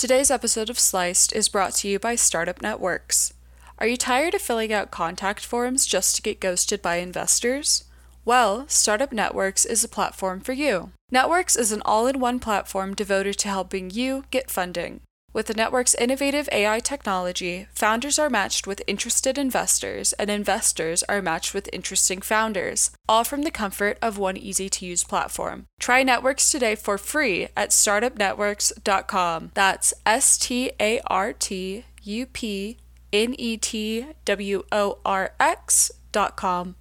Today's episode of Sliced is brought to you by Startup Networks. Are you tired of filling out contact forms just to get ghosted by investors? Well, Startup Networks is a platform for you. Networks is an all in one platform devoted to helping you get funding. With the network's innovative AI technology, founders are matched with interested investors, and investors are matched with interesting founders, all from the comfort of one easy to use platform. Try Networks today for free at startupnetworks.com. That's S T A R T U P N E T W O R X.com.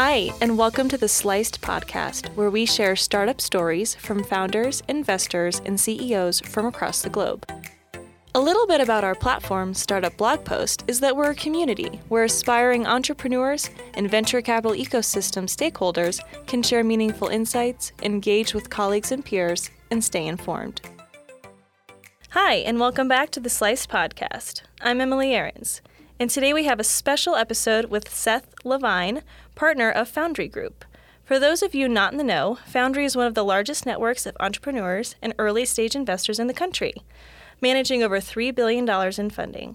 Hi, and welcome to the Sliced podcast, where we share startup stories from founders, investors, and CEOs from across the globe. A little bit about our platform, Startup Blog Post, is that we're a community where aspiring entrepreneurs and venture capital ecosystem stakeholders can share meaningful insights, engage with colleagues and peers, and stay informed. Hi, and welcome back to the Sliced podcast. I'm Emily Ahrens. And today we have a special episode with Seth Levine, partner of Foundry Group. For those of you not in the know, Foundry is one of the largest networks of entrepreneurs and early stage investors in the country, managing over $3 billion in funding.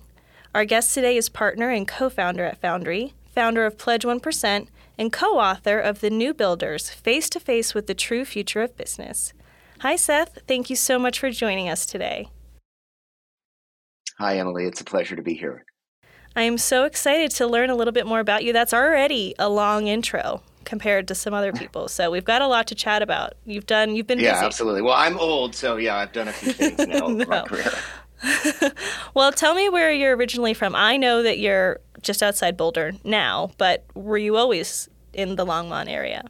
Our guest today is partner and co founder at Foundry, founder of Pledge 1%, and co author of The New Builders Face to Face with the True Future of Business. Hi, Seth. Thank you so much for joining us today. Hi, Emily. It's a pleasure to be here. I am so excited to learn a little bit more about you. That's already a long intro compared to some other people. So we've got a lot to chat about. You've done, you've been yeah, busy. absolutely. Well, I'm old, so yeah, I've done a few things now no. in my career. well, tell me where you're originally from. I know that you're just outside Boulder now, but were you always in the Longmont area?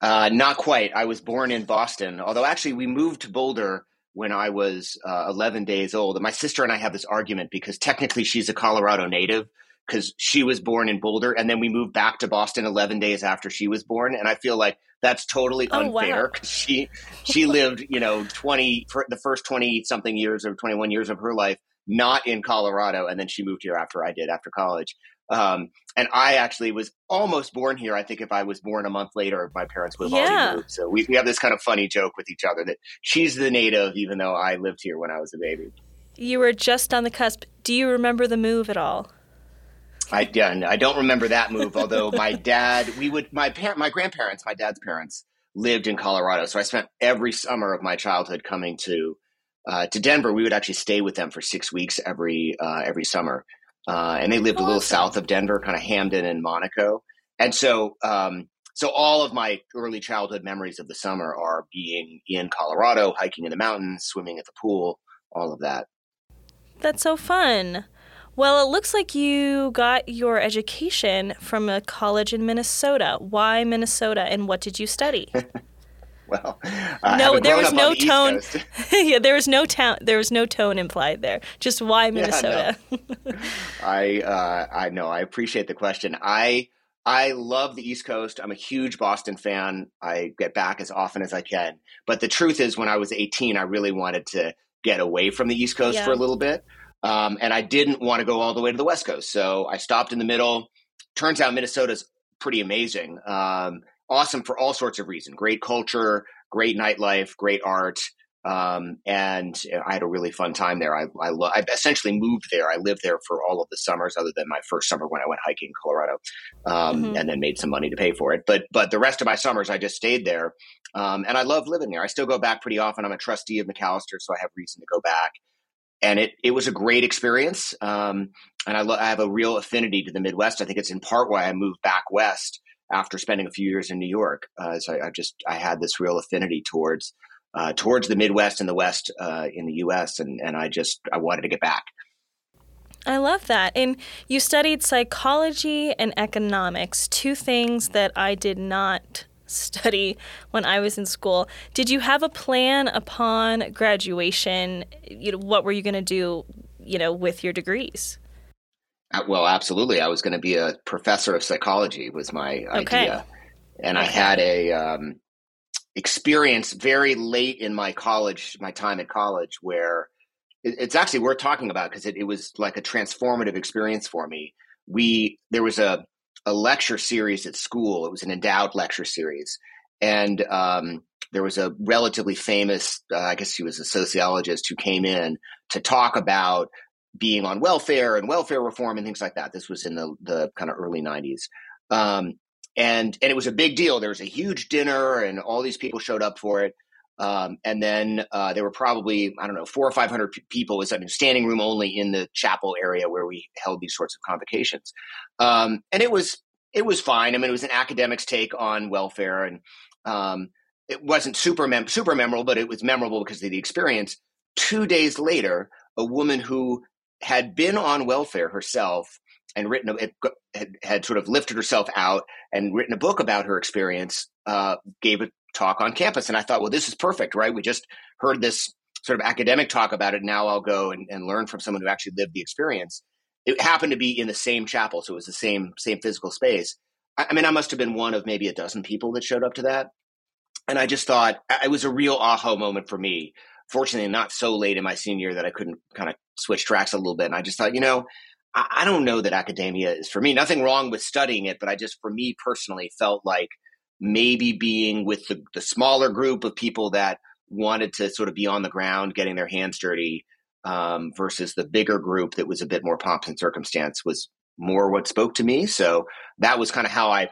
Uh, not quite. I was born in Boston, although actually we moved to Boulder when I was uh, 11 days old. And my sister and I have this argument because technically she's a Colorado native because she was born in Boulder and then we moved back to Boston 11 days after she was born. And I feel like that's totally unfair because oh, wow. she, she lived, you know, 20, the first 20 something years or 21 years of her life, not in Colorado. And then she moved here after I did after college. Um, and I actually was almost born here. I think if I was born a month later, my parents would have yeah. already moved. So we, we have this kind of funny joke with each other that she's the native, even though I lived here when I was a baby. You were just on the cusp. Do you remember the move at all? I yeah, I don't remember that move. although my dad, we would my parent, my grandparents, my dad's parents lived in Colorado, so I spent every summer of my childhood coming to uh, to Denver. We would actually stay with them for six weeks every uh, every summer uh, and they lived awesome. a little south of Denver, kind of Hampden and Monaco. And so, um, so all of my early childhood memories of the summer are being in Colorado, hiking in the mountains, swimming at the pool, all of that. That's so fun. Well, it looks like you got your education from a college in Minnesota. Why Minnesota, and what did you study? well, no, there was no the tone. yeah, there was no tone. There was no tone implied there. Just why Minnesota? Yeah, no. I uh, I know. I appreciate the question. I I love the East Coast. I'm a huge Boston fan. I get back as often as I can. But the truth is, when I was 18, I really wanted to get away from the East Coast yeah. for a little bit. Um, and I didn't want to go all the way to the West Coast. So I stopped in the middle. Turns out Minnesota's pretty amazing. Um, awesome for all sorts of reasons great culture, great nightlife, great art. Um, and I had a really fun time there. I, I, lo- I, essentially moved there. I lived there for all of the summers, other than my first summer when I went hiking in Colorado, um, mm-hmm. and then made some money to pay for it. But but the rest of my summers, I just stayed there, um, and I love living there. I still go back pretty often. I'm a trustee of Macalester, so I have reason to go back. And it it was a great experience, um, and I, lo- I have a real affinity to the Midwest. I think it's in part why I moved back west after spending a few years in New York. Uh, so I, I, just I had this real affinity towards uh, towards the Midwest and the West uh, in the U.S. and and I just I wanted to get back. I love that. And you studied psychology and economics, two things that I did not study when I was in school. Did you have a plan upon graduation? You know, what were you going to do, you know, with your degrees? Well, absolutely. I was going to be a professor of psychology was my okay. idea, and okay. I had a um, experience very late in my college, my time at college, where it, it's actually worth talking about because it, it, was like a transformative experience for me. we there was a a lecture series at school. It was an endowed lecture series, and um, there was a relatively famous, uh, I guess he was a sociologist who came in to talk about being on welfare and welfare reform and things like that. This was in the the kind of early '90s, um, and and it was a big deal. There was a huge dinner, and all these people showed up for it. Um, and then uh, there were probably I don't know four or five hundred p- people. It's I mean, standing room only in the chapel area where we held these sorts of convocations, um, and it was it was fine. I mean, it was an academic's take on welfare, and um, it wasn't super mem- super memorable, but it was memorable because of the experience. Two days later, a woman who had been on welfare herself and written a, had, had sort of lifted herself out and written a book about her experience uh, gave a talk on campus. And i thought well this is perfect right? We just heard this sort of academic talk about it. Now i'll go and, and learn from someone who actually lived the experience. It happened to be in the same chapel so it was the same same physical space. I, I mean i must have been one of maybe a dozen people that showed up to that. And i just thought it was a real aha moment for me fortunately not so late in my senior year that i couldn't kind of switch tracks a little bit. And I just thought, you know, I, I don't know that academia is for me. Nothing wrong with studying it, but I just, for me personally, felt like maybe being with the, the smaller group of people that wanted to sort of be on the ground, getting their hands dirty, um, versus the bigger group that was a bit more pomp and circumstance was more what spoke to me. So that was kind of how I,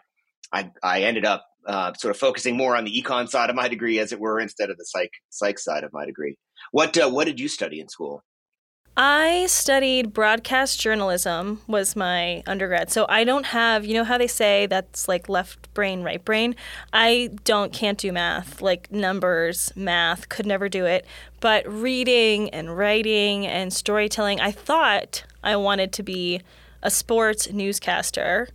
I, I ended up uh, sort of focusing more on the econ side of my degree, as it were, instead of the psych psych side of my degree. What uh, what did you study in school? I studied broadcast journalism was my undergrad. So I don't have, you know how they say that's like left brain, right brain? I don't can't do math, like numbers, math, could never do it. But reading and writing and storytelling, I thought I wanted to be a sports newscaster.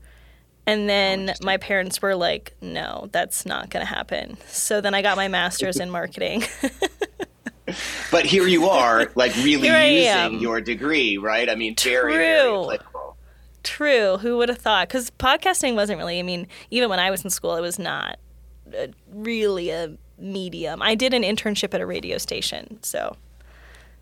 And then my parents were like, "No, that's not going to happen." So then I got my master's in marketing. but here you are, like really using your degree, right? I mean, very, True. very applicable. True. Who would have thought? Because podcasting wasn't really. I mean, even when I was in school, it was not really a medium. I did an internship at a radio station, so.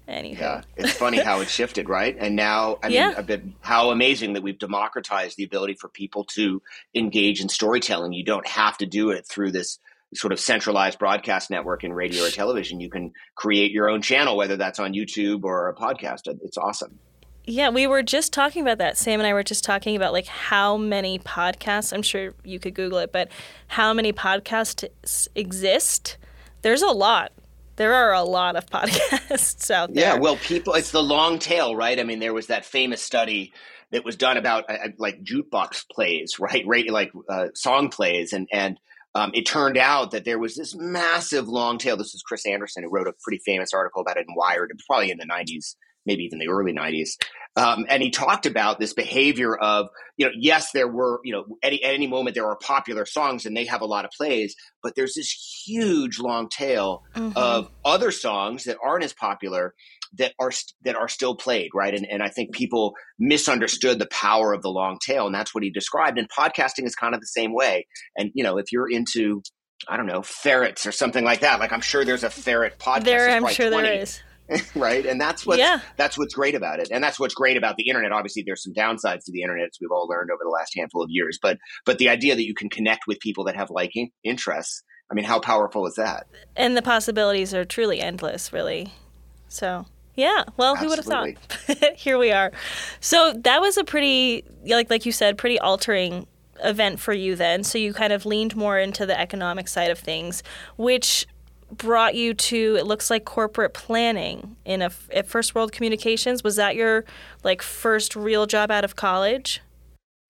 Anything. Yeah, it's funny how it shifted, right? And now, I mean, yeah. a bit how amazing that we've democratized the ability for people to engage in storytelling. You don't have to do it through this sort of centralized broadcast network in radio or television. You can create your own channel, whether that's on YouTube or a podcast. It's awesome. Yeah, we were just talking about that. Sam and I were just talking about like how many podcasts, I'm sure you could Google it, but how many podcasts exist? There's a lot. There are a lot of podcasts out there. Yeah, well, people, it's the long tail, right? I mean, there was that famous study that was done about uh, like jukebox plays, right? Right, like uh, song plays, and and um, it turned out that there was this massive long tail. This is Chris Anderson who wrote a pretty famous article about it in Wired, probably in the 90s, maybe even the early 90s. Um, and he talked about this behavior of, you know, yes, there were, you know, at, at any moment there are popular songs and they have a lot of plays, but there's this huge long tail mm-hmm. of other songs that aren't as popular that are that are still played, right? And and I think people misunderstood the power of the long tail, and that's what he described. And podcasting is kind of the same way. And you know, if you're into I don't know ferrets or something like that, like I'm sure there's a ferret podcast. There, I'm sure 20, there is. right, and that's what's yeah. that's what's great about it, and that's what's great about the internet. Obviously, there's some downsides to the internet, as we've all learned over the last handful of years. But but the idea that you can connect with people that have like interests, I mean, how powerful is that? And the possibilities are truly endless, really. So yeah, well, who would have thought? Here we are. So that was a pretty, like like you said, pretty altering event for you then. So you kind of leaned more into the economic side of things, which brought you to it looks like corporate planning in a at First World Communications. Was that your like first real job out of college?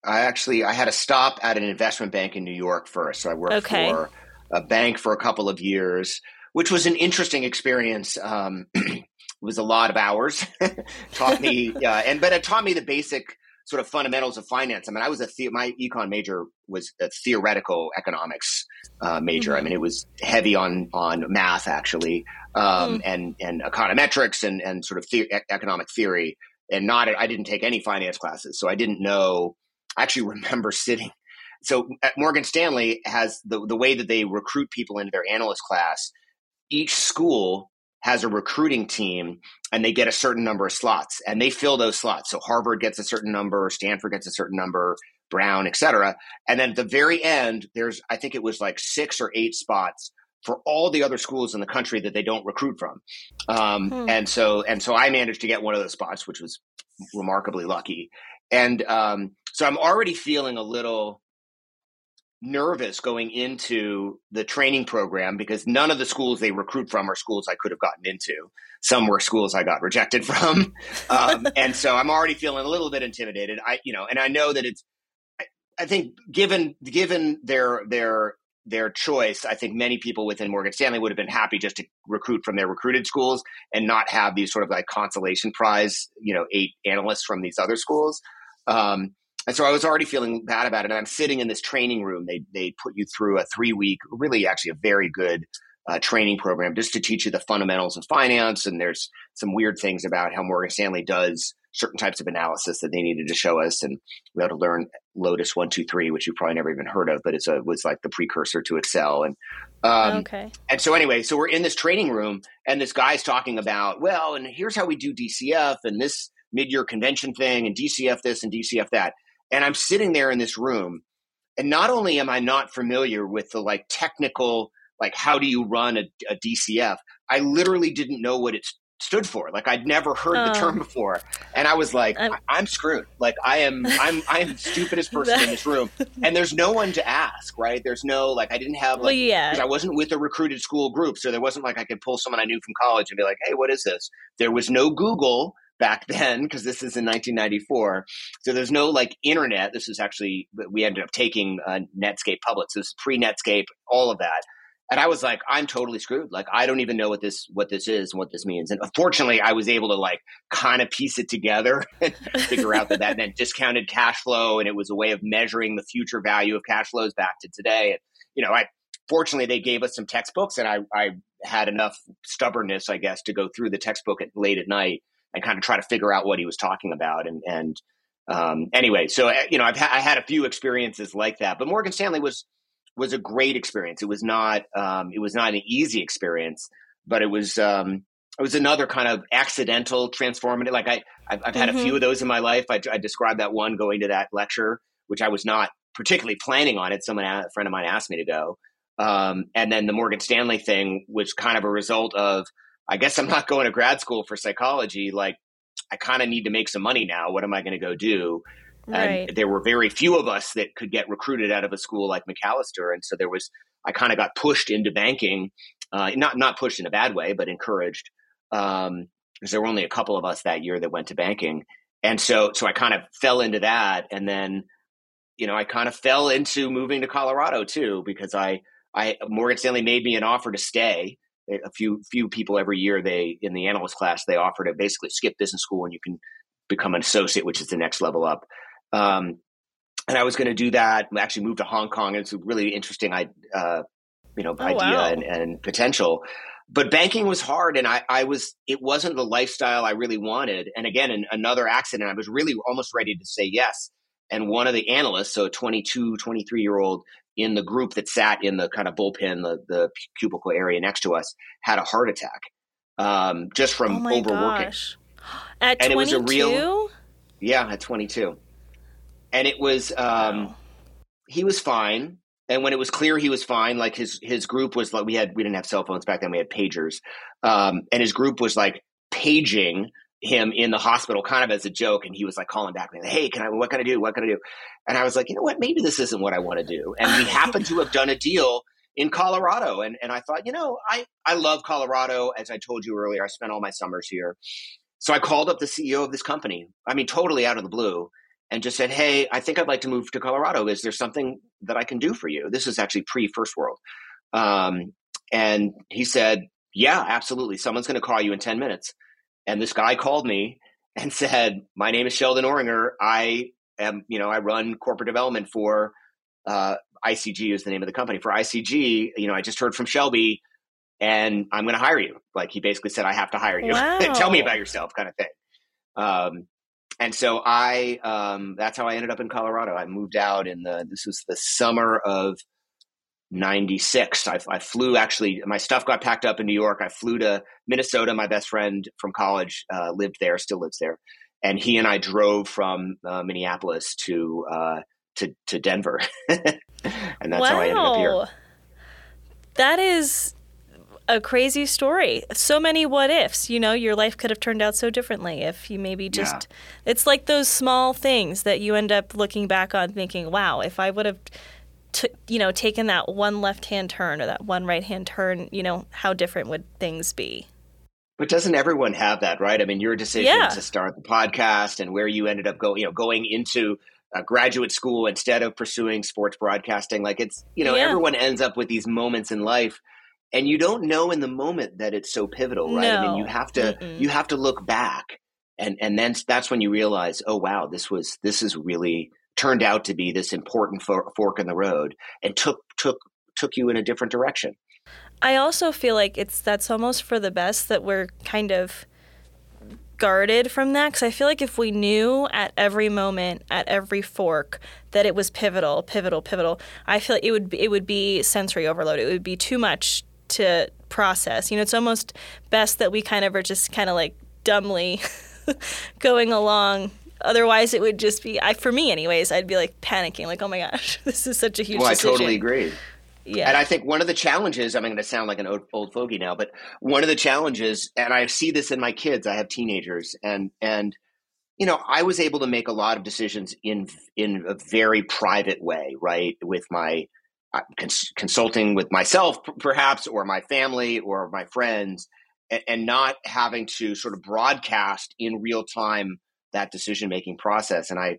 I actually I had a stop at an investment bank in New York first. So I worked okay. for a bank for a couple of years, which was an interesting experience. Um, was a lot of hours. taught me, uh, and but it taught me the basic sort of fundamentals of finance. I mean, I was a the- my econ major was a theoretical economics uh, major. Mm-hmm. I mean, it was heavy on on math actually, um, mm. and and econometrics and and sort of the- economic theory. And not, I didn't take any finance classes, so I didn't know. I actually remember sitting. So Morgan Stanley has the the way that they recruit people into their analyst class. Each school has a recruiting team and they get a certain number of slots and they fill those slots. So Harvard gets a certain number, Stanford gets a certain number, Brown, et cetera. And then at the very end, there's, I think it was like six or eight spots for all the other schools in the country that they don't recruit from. Um, hmm. And so, and so I managed to get one of those spots, which was remarkably lucky. And um, so I'm already feeling a little nervous going into the training program because none of the schools they recruit from are schools I could have gotten into. Some were schools I got rejected from, um, and so I'm already feeling a little bit intimidated. I, you know, and I know that it's. I, think given given their their their choice, I think many people within Morgan Stanley would have been happy just to recruit from their recruited schools and not have these sort of like consolation prize, you know, eight analysts from these other schools. Um, and so I was already feeling bad about it. And I'm sitting in this training room. They they put you through a three week, really actually a very good uh, training program just to teach you the fundamentals of finance. And there's some weird things about how Morgan Stanley does certain types of analysis that they needed to show us. And we had to learn Lotus one two three, which you probably never even heard of, but it's a was like the precursor to Excel. And um, okay. And so anyway, so we're in this training room, and this guy's talking about well, and here's how we do DCF and this mid year convention thing, and DCF this and DCF that. And I'm sitting there in this room, and not only am I not familiar with the like technical, like how do you run a, a DCF, I literally didn't know what it stood for. Like I'd never heard oh. the term oh. before, and I was like, I'm, I'm, screwed. Like I am, I'm, I am the stupidest person in this room, and there's no one to ask. Right? There's no like I didn't have like well, yeah. I wasn't with a recruited school group, so there wasn't like I could pull someone I knew from college and be like, hey, what is this? There was no Google back then because this is in 1994. So there's no like internet. This is actually we ended up taking uh, Netscape public. So this is pre Netscape, all of that. And I was like, I'm totally screwed. Like I don't even know what this what this is and what this means. And fortunately, I was able to like kind of piece it together and figure out that that meant discounted cash flow, and it was a way of measuring the future value of cash flows back to today. And you know, I fortunately they gave us some textbooks, and I I had enough stubbornness, I guess, to go through the textbook at, late at night and kind of try to figure out what he was talking about. And, and um, anyway, so eh, you know, I've ha- I had a few experiences like that, but Morgan Stanley was was a great experience. It was not um, it was not an easy experience, but it was um, it was another kind of accidental transformative. Like I I've, I've had mm-hmm. a few of those in my life. I, I described that one going to that lecture, which I was not particularly planning on it. Someone a friend of mine asked me to go. Um, and then the Morgan Stanley thing was kind of a result of I guess I'm not going to grad school for psychology. Like, I kind of need to make some money now. What am I going to go do? Right. And there were very few of us that could get recruited out of a school like Macalester. and so there was. I kind of got pushed into banking, uh, not not pushed in a bad way, but encouraged. Um, because there were only a couple of us that year that went to banking, and so so I kind of fell into that, and then you know I kind of fell into moving to Colorado too because I I Morgan Stanley made me an offer to stay, a few few people every year they in the analyst class they offer to basically skip business school and you can become an associate which is the next level up. Um, and i was going to do that actually moved to hong kong it's a really interesting uh, you know oh, idea wow. and, and, potential. But banking was hard and I, I was it wasn't the lifestyle i really wanted. And again in another accident i was really almost ready to say yes. And one of the analysts so a 22 23 year old in the group that sat in the kind of bullpen, the, the cubicle area next to us, had a heart attack um, just from oh overworking. Gosh. At and 22? it was a real, yeah, at 22. And it was, um, wow. he was fine. And when it was clear he was fine, like his his group was like we had we didn't have cell phones back then, we had pagers, um, and his group was like paging him in the hospital kind of as a joke and he was like calling back like, hey can i what can i do? What can i do? And i was like you know what? Maybe this isn't what i want to do. And we happened to have done a deal in colorado and, and i thought you know i i love colorado. As i told you earlier i spent all my summers here. So i called up the ceo of this company i mean totally out of the blue and just said hey i think i'd like to move to colorado. Is there something that i can do for you? This is actually pre first world. Um, and he said yeah absolutely. Someone's going to call you in 10 minutes and this guy called me and said, "My name is Sheldon Oringer. I am, you know, I run corporate development for uh, ICG is the name of the company for ICG. You know, I just heard from Shelby, and I'm going to hire you. Like he basically said, I have to hire you. Wow. Tell me about yourself, kind of thing. Um, and so I, um, that's how I ended up in Colorado. I moved out in the this was the summer of 96. I, I, flew actually, my stuff got packed up in New York. I flew to Minnesota. My best friend from college uh, lived there, still lives there. And he and I drove from uh, Minneapolis to, uh, to, to Denver. and that's wow. how I ended up here. That is a crazy story. So many what ifs. You know, your life could have turned out so differently if you maybe just. Yeah. It's like those small things that you end up looking back on thinking, wow, if I would have t- you know, taken that one left hand turn or that one right hand turn, you know, how different would things be? But doesn't everyone have that, right? I mean, your decision yeah. to start the podcast and where you ended up going, you know, going into a graduate school instead of pursuing sports broadcasting, like it's, you know, yeah. everyone ends up with these moments in life and you don't know in the moment that it's so pivotal, right? No. I mean, you have to Mm-mm. you have to look back and and then that's when you realize, oh wow, this was this is really turned out to be this important fork in the road and took took took you in a different direction. I also feel like it's that's almost for the best that we're kind of guarded from that because I feel like if we knew at every moment, at every fork, that it was pivotal, pivotal, pivotal, I feel like it would it would be sensory overload. It would be too much to process. You know, it's almost best that we kind of are just kind of like dumbly going along Otherwise, it would just be, I for me, anyways, I'd be like panicking, like, oh my gosh, this is such a huge. Well, decision. I totally agree. Yeah. And I think one of the challenges, I'm going to sound like an old, old fogey now, but one of the challenges, and I see this in my kids, I have teenagers, and and you know, I was able to make a lot of decisions in in a very private way, right, with my uh, cons- consulting with myself, perhaps, or my family, or my friends, and, and not having to sort of broadcast in real time that decision making process. And I,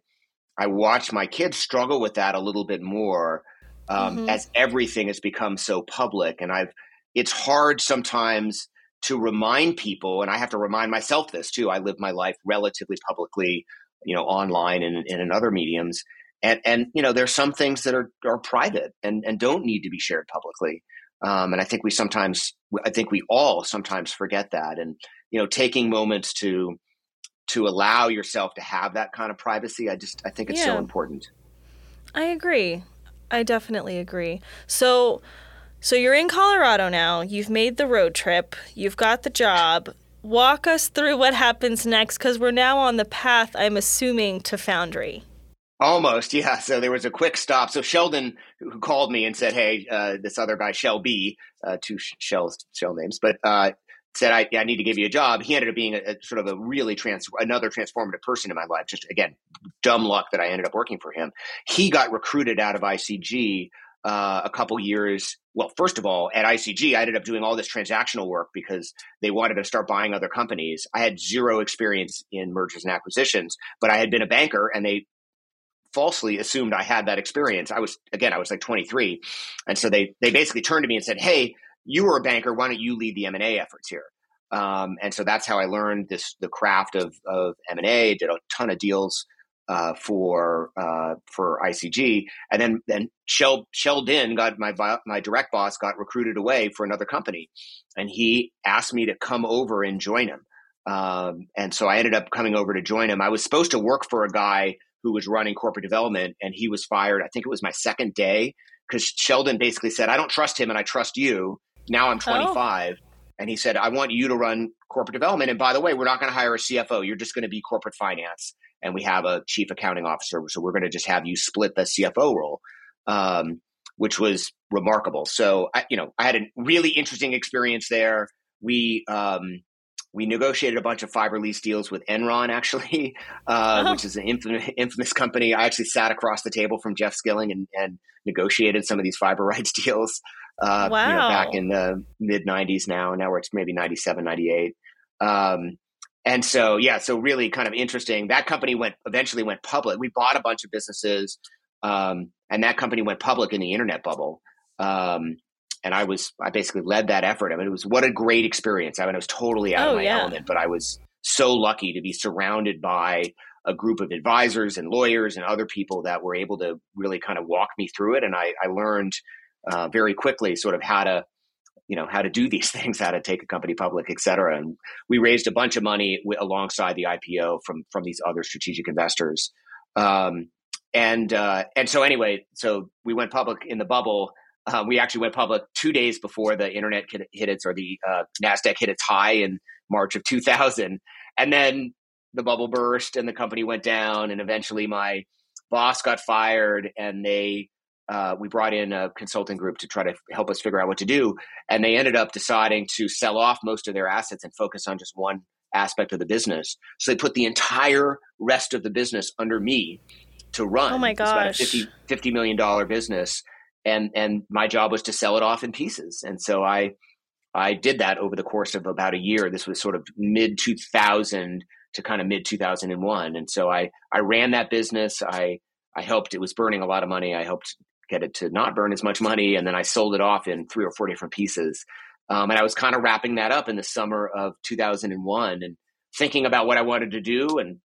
I watch my kids struggle with that a little bit more um, mm-hmm. as everything has become so public. And I've, it's hard sometimes to remind people, and I have to remind myself this too. I live my life relatively publicly, you know, online and, and in other mediums. And, and you know, there's some things that are, are private and, and don't need to be shared publicly. Um, and I think we sometimes, I think we all sometimes forget that. And you know, taking moments to to allow yourself to have that kind of privacy. I just I think it's yeah. so important. I agree. I definitely agree. So so you're in Colorado now. You've made the road trip. You've got the job. Walk us through what happens next cuz we're now on the path I'm assuming to Foundry. Almost, yeah. So there was a quick stop. So Sheldon, who called me and said, "Hey, uh, this other guy, Shelby, uh, two Shells, Shell names, but uh, said I, I, need to give you a job. He ended up being a, a, sort of a really trans another transformative person in my life. Just again, dumb luck that I ended up working for him. He got recruited out of ICG uh, a couple years. Well, first of all, at ICG, I ended up doing all this transactional work because they wanted to start buying other companies. I had zero experience in mergers and acquisitions, but I had been a banker, and they falsely assumed I had that experience. I was again, I was like 23, and so they they basically turned to me and said, "Hey." You were a banker. Why don't you lead the M and A efforts here? Um, and so that's how I learned this the craft of of M and A. Did a ton of deals uh, for uh, for ICG, and then then Shell Sheldon got my my direct boss got recruited away for another company, and he asked me to come over and join him. Um, and so I ended up coming over to join him. I was supposed to work for a guy who was running corporate development, and he was fired. I think it was my second day because Sheldon basically said, "I don't trust him, and I trust you." Now I'm 25. Oh. And he said, I want you to run corporate development. And by the way, we're not going to hire a CFO. You're just going to be corporate finance. And we have a chief accounting officer. So we're going to just have you split the CFO role, um, which was remarkable. So, I, you know, I had a really interesting experience there. We, um, we negotiated a bunch of fiber lease deals with Enron, actually, uh, oh. which is an infamous, infamous, company. I actually sat across the table from Jeff Skilling and, and negotiated some of these fiber rights deals uh, wow. you know, back in the mid 90s now. Now it's maybe 97, 98. Um, and so, yeah, so really kind of interesting. That company went eventually went public. We bought a bunch of businesses, um, and that company went public in the internet bubble. Um, and I was, I basically led that effort. I mean, it was what a great experience. I mean, I was totally out oh, of my yeah. element, but I was so lucky to be surrounded by a group of advisors and lawyers and other people that were able to really kind of walk me through it. And I, I learned uh, very quickly sort of how to you know how to do these things how to take a company public et cetera. And we raised a bunch of money w- alongside the ipo from from these other strategic investors. Um, and uh, and so anyway so we went public in the bubble. Um, we actually went public two days before the internet hit its or the uh, Nasdaq hit its high in March of 2000, and then the bubble burst and the company went down, and eventually my boss got fired, and they uh, we brought in a consulting group to try to help us figure out what to do, and they ended up deciding to sell off most of their assets and focus on just one aspect of the business. So they put the entire rest of the business under me to run. Oh my gosh. It's about a 50, $50 million business. And, and my job was to sell it off in pieces. And so I, I did that over the course of about a year. This was sort of mid 2000 to kind of mid 2001. And so I, I ran that business. I, I helped, it was burning a lot of money. I helped get it to not burn as much money. And then I sold it off in three or four different pieces. Um, and I was kind of wrapping that up in the summer of 2001 and thinking about what I wanted to do. And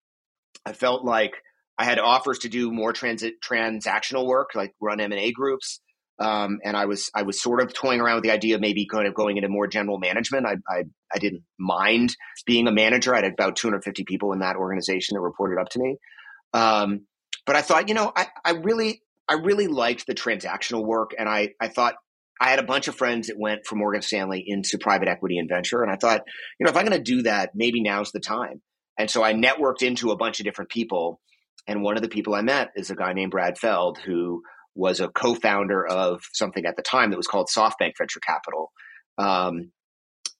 I felt like I had offers to do more transit transactional work, like run M and A groups. Um, and I was I was sort of toying around with the idea of maybe kind of going into more general management. I, I, I didn't mind being a manager. I had about 250 people in that organization that reported up to me. Um, but I thought, you know, I, I really I really liked the transactional work, and I I thought I had a bunch of friends that went from Morgan Stanley into private equity and venture, and I thought, you know, if I'm going to do that, maybe now's the time. And so I networked into a bunch of different people, and one of the people I met is a guy named Brad Feld, who was a co-founder of something at the time that was called SoftBank Venture Capital. Um,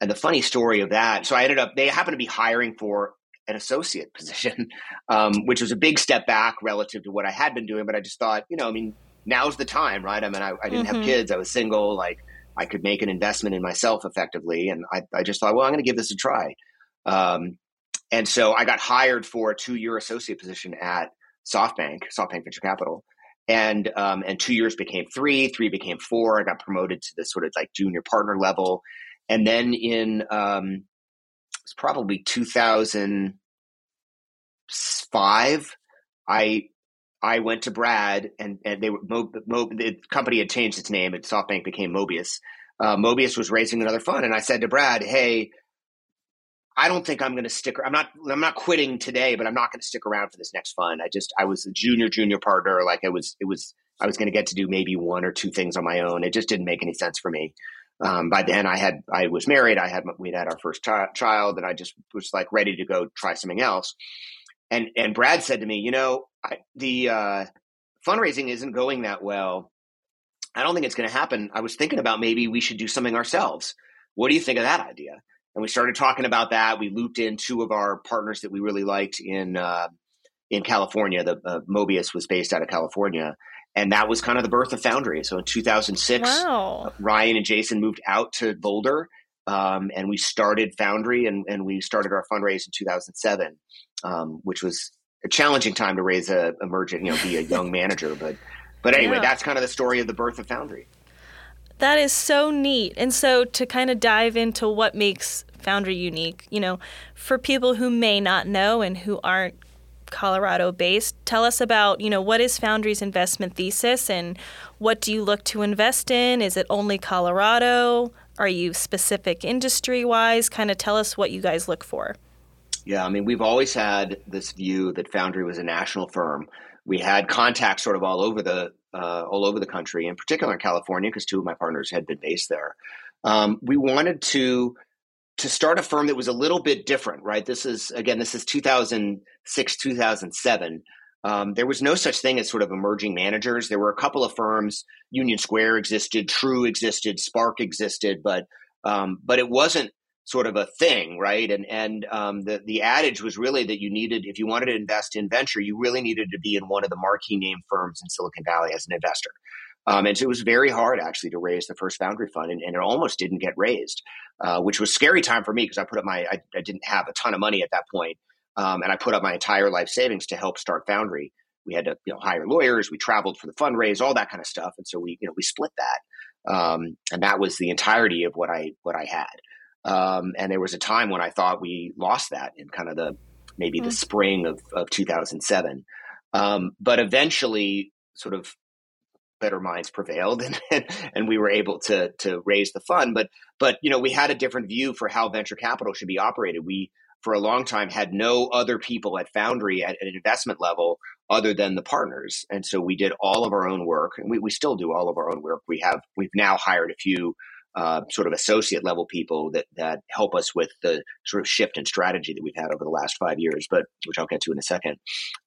and the funny story of that, so I ended up, they happened to be hiring for an associate position, um, which was a big step back relative to what I had been doing. But I just thought, you know, I mean, now's the time, right? I mean, I, I didn't mm-hmm. have kids, I was single, like I could make an investment in myself effectively. And I, I just thought, well, I'm going to give this a try. Um, and so I got hired for a two year associate position at SoftBank, SoftBank Venture Capital and um, and two years became three, three became four. I got promoted to this sort of like junior partner level, and then in um, it's probably 2005, I I went to Brad and and they were Mo, Mo, the company had changed its name. and SoftBank became Mobius. Uh, Mobius was raising another fund, and I said to Brad, "Hey, I don't think I'm going to stick. I'm not. I'm not quitting today, but I'm not going to stick around for this next fund. I just. I was a junior junior partner. Like it was. It was. I was going to get to do maybe one or two things on my own. It just didn't make any sense for me. Um, by then, I had. I was married. I had. We'd had our first ch- child, and I just was like ready to go try something else. And and Brad said to me, you know, I, the uh, fundraising isn't going that well. I don't think it's going to happen. I was thinking about maybe we should do something ourselves. What do you think of that idea? and we started talking about that. We looped in two of our partners that we really liked in uh, in California. The uh, Mobius was based out of California, and that was kind of the birth of Foundry. So in 2006, wow. Ryan and Jason moved out to Boulder, um, and we started Foundry, and, and we started our fundraise in 2007, um, which was a challenging time to raise a emergent, you know, be a young manager, but. But anyway, yeah. that's kind of the story of the birth of Foundry. That is so neat. And so to kind of dive into what makes Foundry unique, you know, for people who may not know and who aren't Colorado based, tell us about, you know, what is Foundry's investment thesis and what do you look to invest in? Is it only Colorado? Are you specific industry wise? Kind of tell us what you guys look for. Yeah, I mean, we've always had this view that Foundry was a national firm. We had contacts sort of all over the uh, all over the country, in particular in California, because two of my partners had been based there. Um, we wanted to to start a firm that was a little bit different, right? This is again, this is 2006, 2007. Um, there was no such thing as sort of emerging managers. There were a couple of firms. Union Square existed, True existed, Spark existed, but um, but it wasn't sort of a thing, right? And and um, the the adage was really that you needed, if you wanted to invest in venture, you really needed to be in one of the marquee name firms in Silicon Valley as an investor. Um, and so it was very hard actually to raise the first Foundry fund, and, and it almost didn't get raised, uh, which was scary time for me because I put up my I, I, didn't have a ton of money at that point, um, and I put up my entire life savings to help start Foundry. We had to you know hire lawyers, we traveled for the fundraise, all that kind of stuff, and so we you know we split that, um, and that was the entirety of what I what I had. Um, and there was a time when I thought we lost that in kind of the maybe mm-hmm. the mm. spring of, of 2007. Um, but eventually, sort of better minds prevailed, and, and we were able to to raise the fund. But but you know we had a different view for how venture capital should be operated. We for a long time had no other people at Foundry at an investment level other than the partners. And so we did all of our own work, and we, we still do all of our own work. We have we've now hired a few uh, sort of associate level people that that help us with the sort of shift in strategy that we've had over the last five years, but which I'll get to in a second.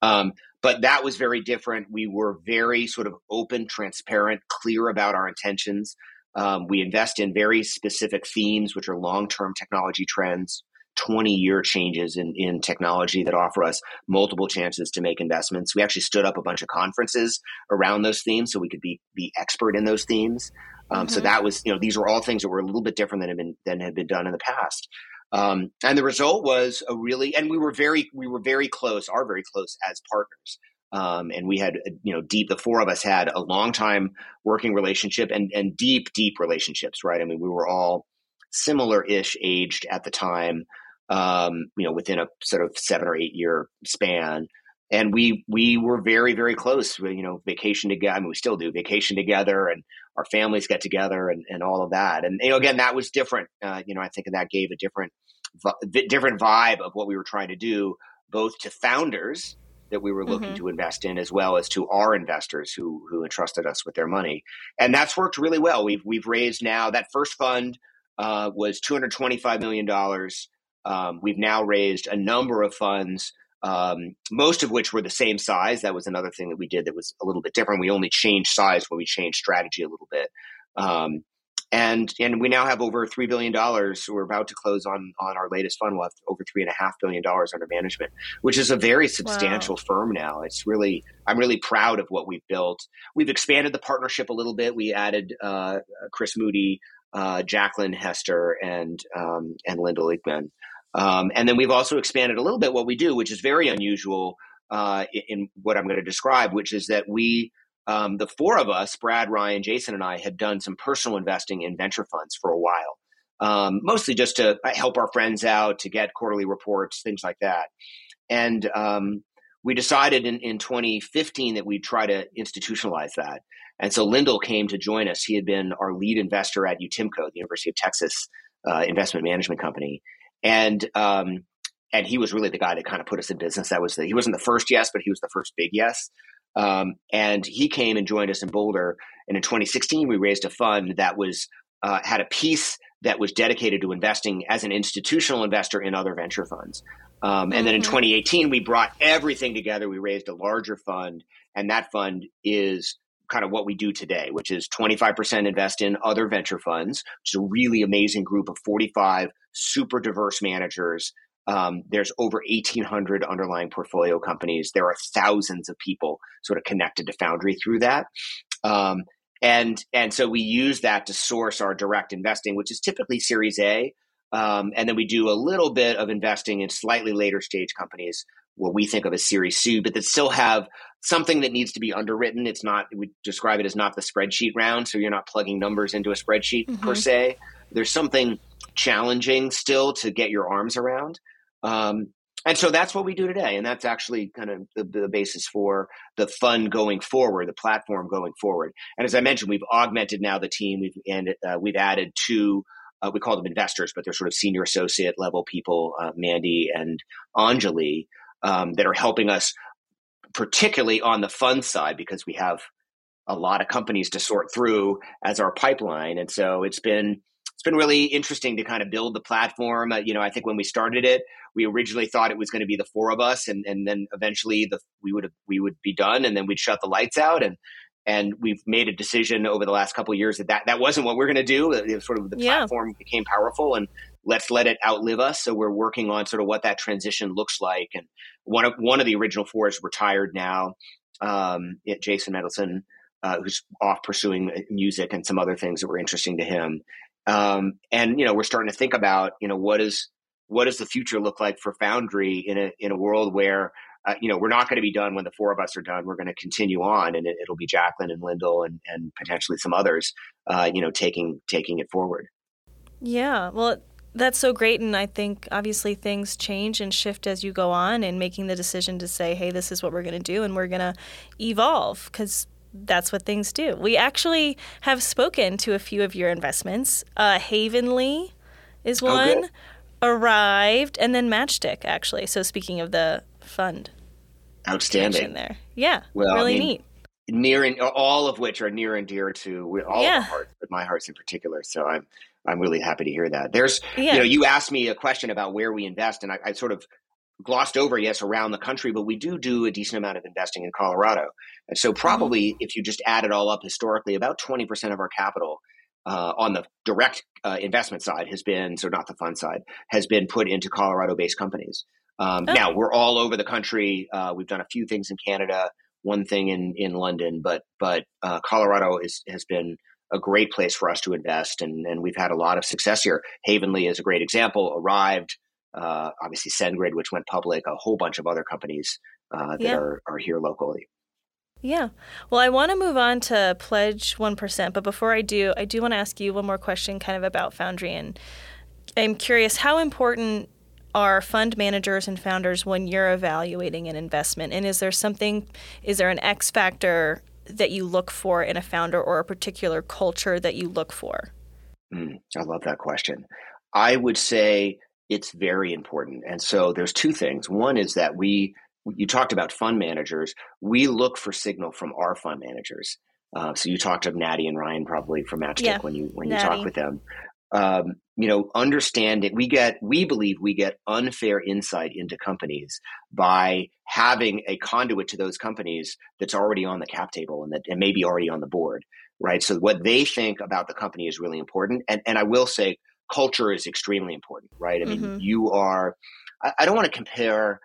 Um, but that was very different. We were very sort of open, transparent, clear about our intentions. Um, we invest in very specific themes, which are long term technology trends. 20 year changes in, in technology that offer us multiple chances to make investments. We actually stood up a bunch of conferences around those themes so we could be, be expert in those themes. Um, mm-hmm. So that was, you know, these were all things that were a little bit different than had been, than had been done in the past. Um, and the result was a really, and we were very, we were very close, are very close as partners. Um, and we had, you know, deep, the four of us had a long time working relationship and, and deep, deep relationships, right? I mean, we were all similar ish aged at the time um, you know, within a sort of seven or eight year span. And we we were very very close. We, you know, vacation together. I mean, we still do vacation together, and our families get together, and, and all of that. And you know, again, that was different. Uh, you know, I think that gave a different different vibe of what we were trying to do, both to founders that we were looking mm-hmm. to invest in, as well as to our investors who who entrusted us with their money. And that's worked really well. We've we've raised now that first fund uh, was two hundred twenty five million dollars. Um, we've now raised a number of funds, um, most of which were the same size. That was another thing that we did that was a little bit different. We only changed size when we changed strategy a little bit. Um, and and we now have over three billion dollars. We're about to close on on our latest fund. We'll have over three and a half billion dollars under management, which is a very substantial wow. firm now. It's really I'm really proud of what we've built. We've expanded the partnership a little bit. We added uh, Chris Moody, uh, Jaclyn Hester, and um, and Lindel Eakman. Um, and then we've also expanded a little bit what we do, which is very unusual uh, in, what I'm going to describe, which is that we, um, the four of us, Brad, Ryan, Jason, and I, had done some personal investing in venture funds for a while, um, mostly just to help our friends out, to get quarterly reports, things like that. And um, we decided in, in 2015 that we'd try to institutionalize that. And so Lindel came to join us. He had been our lead investor at UTIMCO, the University of Texas uh, investment management company and um, and he was really the guy that kind of put us in business. That was the, he wasn't the first yes, but he was the first big yes. Um, and he came and joined us in Boulder. And in 2016, we raised a fund that was uh, had a piece that was dedicated to investing as an institutional investor in other venture funds. Um, and mm-hmm. then in mm-hmm. 2018, we brought everything together. We raised a larger fund, and that fund is kind of what we do today, which is 25% invest in other venture funds, which is a really amazing group of 45 super diverse managers. Um, there's over 1,800 underlying portfolio companies. There are thousands of people sort of connected to Foundry through that. Um, and, and so we use that to source our direct investing, which is typically Series A. Um, and then we do a little bit of investing in slightly later stage companies, what we think of as Series C, but that still have something that needs to be underwritten. It's not, we describe it as not the spreadsheet round. So you're not plugging numbers into a spreadsheet mm-hmm. per se. There's something challenging still to get your arms around. Um, and so that's what we do today. And that's actually kind of the, the, basis for the fund going forward, the platform going forward. And as I mentioned, we've augmented now the team. We've, and uh, we've added two, uh, we call them investors, but they're sort of senior associate level people, uh, Mandy and Anjali, um, that are helping us, particularly on the fund side, because we have a lot of companies to sort through as our pipeline. And so it's been, it's been really interesting to kind of build the platform. Uh, you know, I think when we started it, we originally thought it was going to be the four of us, and and then eventually the we would we would be done, and then we'd shut the lights out, and and we've made a decision over the last couple years that, that that wasn't what we're going to do. It, sort of the yeah. platform became powerful, and let's let it outlive us. So we're working on sort of what that transition looks like. And one of one of the original four is retired now. Um, Jason Mendelson, uh, who's off pursuing music and some other things that were interesting to him. Um, and you know, we're starting to think about you know what is what does the future look like for Foundry in a in a world where uh, you know we're not going to be done when the four of us are done. We're going to continue on, and it, will be Jaclyn and Lindel and and potentially some others, uh, you know, taking taking it forward. Yeah, well, that's so great. And I think obviously things change and shift as you go on and making the decision to say, hey, this is what we're going to do and we're going to evolve because that's what things do. We actually have spoken to a few of your investments. Uh, Havenly is one, okay. Arrived, and then Matchstick, actually. So speaking of the fund. outstanding there. Yeah, well, really I mean, neat. Near and all of which are near and dear to all yeah. of our hearts, but my hearts in particular. So I'm I'm really happy to hear that. There's, yeah. you know, you asked me a question about where we invest, and I, I, sort of glossed over, yes, around the country, but we do do a decent amount of investing in Colorado. And so, probably mm-hmm. if you just add it all up historically, about 20% of our capital uh, on the direct uh, investment side has been, so not the fund side, has been put into Colorado based companies. Um, oh. Now, we're all over the country. Uh, we've done a few things in Canada, one thing in, in London, but, but uh, Colorado is, has been a great place for us to invest, and, and we've had a lot of success here. Havenly is a great example. Arrived, uh, obviously SendGrid, which went public, a whole bunch of other companies uh, that yeah. are, are here locally. Yeah. Well, I want to move on to Pledge 1%, but before I do, I do want to ask you one more question kind of about Foundry. And I'm curious how important are fund managers and founders when you're evaluating an investment? And is there something, is there an X factor that you look for in a founder or a particular culture that you look for? Mm, I love that question. I would say it's very important. And so there's two things. One is that we, you talked about fund managers, we look for signal from our fund managers. Uh, so you talked to Natty and Ryan probably from Matchstick yeah, when you when you talk with them. Um, you know, understand it. We get, we believe we get unfair insight into companies by having a conduit to those companies that's already on the cap table and that and maybe already on the board, right? So what they think about the company is really important. And and I will say, culture is extremely important, right? I mean, mm-hmm. you are. I, I, don't want to compare.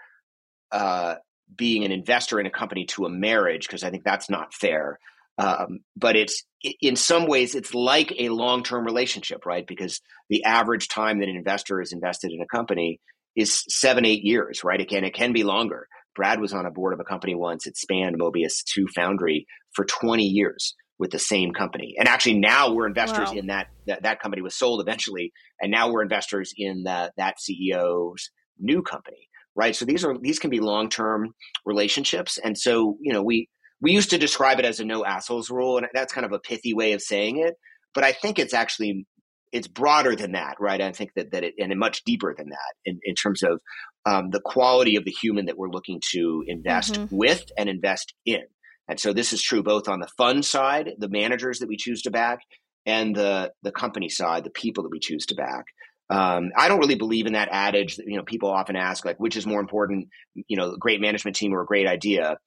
Uh, being an investor in a company to a marriage because I think that's not fair. Um, but it's in some ways it's like a long-term relationship, right? Because the average time that an investor is invested in a company is seven, eight years, right? Again, it can be longer. Brad was on a board of a company once. It spanned Mobius to Foundry for 20 years with the same company. And actually now we're investors wow. in that, that, that company was sold eventually. And now we're investors in that, that CEO's new company, right? So these are, these can be long-term relationships. And so, you know, we, we used to describe it as a no assholes rule, and that's kind of a pithy way of saying it. But I think it's actually it's broader than that, right? I think that that it and much deeper than that in, in terms of um, the quality of the human that we're looking to invest mm-hmm. with and invest in. And so this is true both on the fund side, the managers that we choose to back, and the the company side, the people that we choose to back. Um, I don't really believe in that adage that you know people often ask like which is more important, you know, a great management team or a great idea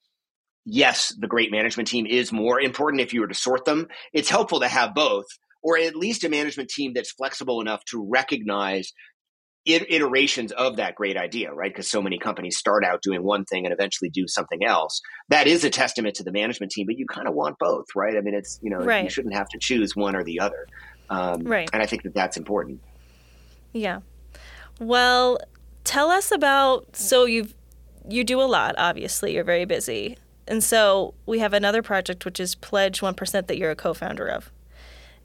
yes, the great management team is more important if you were to sort them. It's helpful to have both, or at least a management team that's flexible enough to recognize iterations of that great idea, right? Because so many companies start out doing one thing and eventually do something else. That is a testament to the management team, but you kind of want both, right? I mean, it's, you know, right. you shouldn't have to choose one or the other. Um, right. And I think that that's important. Yeah. Well, tell us about, so you've, you do a lot, obviously, you're very busy. And so we have another project, which is Pledge 1% that you're a co founder of.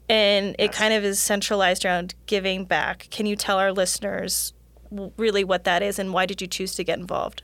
And it kind of is centralized around giving back. Can you tell our listeners really what that is and why did you choose to get involved?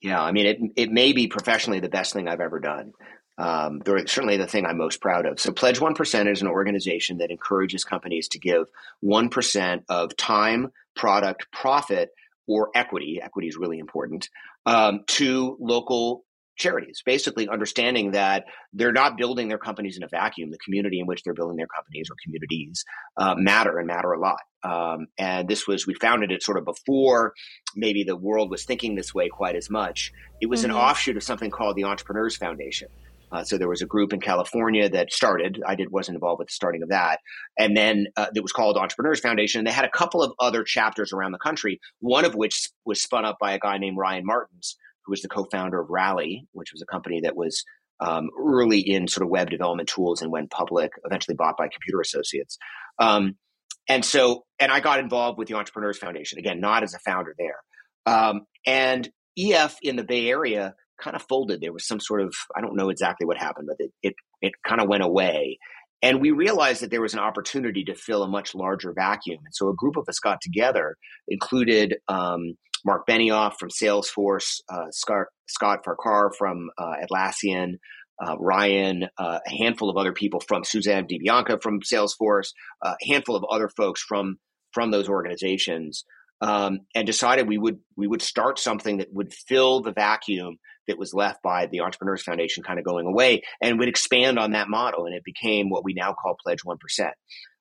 Yeah, I mean, it, it may be professionally the best thing I've ever done. Um, certainly the thing I'm most proud of. So, Pledge 1% is an organization that encourages companies to give 1% of time, product, profit, or equity, equity is really important, um, to local charities, basically understanding that they're not building their companies in a vacuum. The community in which they're building their companies or communities uh, matter and matter a lot. Um, and this was, we founded it sort of before maybe the world was thinking this way quite as much. It was mm-hmm. an offshoot of something called the Entrepreneurs Foundation. Uh, so there was a group in California that started. I did wasn't involved with the starting of that, and then uh, it was called Entrepreneurs Foundation. And they had a couple of other chapters around the country. One of which was spun up by a guy named Ryan Martens, who was the co-founder of Rally, which was a company that was um, early in sort of web development tools and went public, eventually bought by Computer Associates. Um, and so, and I got involved with the Entrepreneurs Foundation again, not as a founder there. Um, and EF in the Bay Area kind of folded. There was some sort of I don't know exactly what happened, but it it, it kind of went away. And we realized that there was an opportunity to fill a much larger vacuum. And so a group of us got together, included um, Mark Benioff from Salesforce, uh, Scott, Scott Farquhar from uh, Atlassian, uh, Ryan, uh, a handful of other people from Suzanne DiBianca from Salesforce, a handful of other folks from from those organizations, um, and decided we would we would start something that would fill the vacuum that was left by the Entrepreneurs Foundation kind of going away and would expand on that model. And it became what we now call Pledge 1%.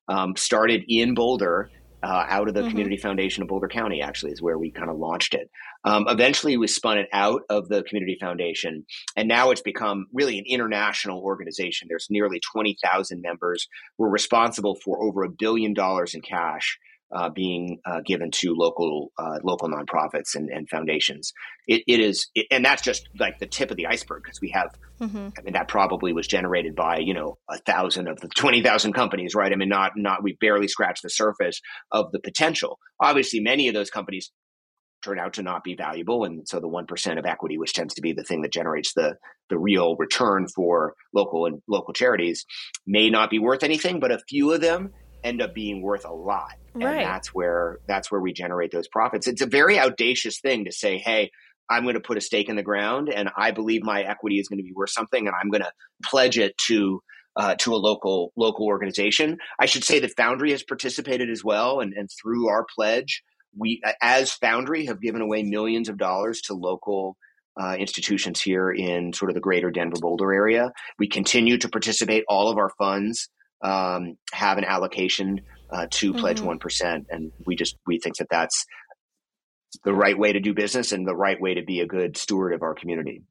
Um, started in Boulder uh, out of the mm-hmm. Community Foundation of Boulder County, actually, is where we kind of launched it. Um, eventually, we spun it out of the Community Foundation, and now it's become really an international organization. There's nearly 20,000 members. We're responsible for over a billion dollars in cash uh, being uh, given to local uh, local nonprofits and, and foundations. It, it is, it, and that's just like the tip of the iceberg because we have. Mm-hmm. I mean, that probably was generated by you know a thousand of the twenty thousand companies, right? I mean, not not we barely scratched the surface of the potential. Obviously, many of those companies turn out to not be valuable, and so the one percent of equity, which tends to be the thing that generates the the real return for local and local charities, may not be worth anything. But a few of them end up being worth a lot right. and that's where that's where we generate those profits it's a very audacious thing to say hey i'm going to put a stake in the ground and i believe my equity is going to be worth something and i'm going to pledge it to uh, to a local local organization i should say that foundry has participated as well and, and through our pledge we as foundry have given away millions of dollars to local uh, institutions here in sort of the greater Denver Boulder area. We continue to participate. All of our funds um, have an allocation uh, to pledge mm-hmm. one mm-hmm. and we just we think that that's the right way to do business and the right way to be a good steward of our community.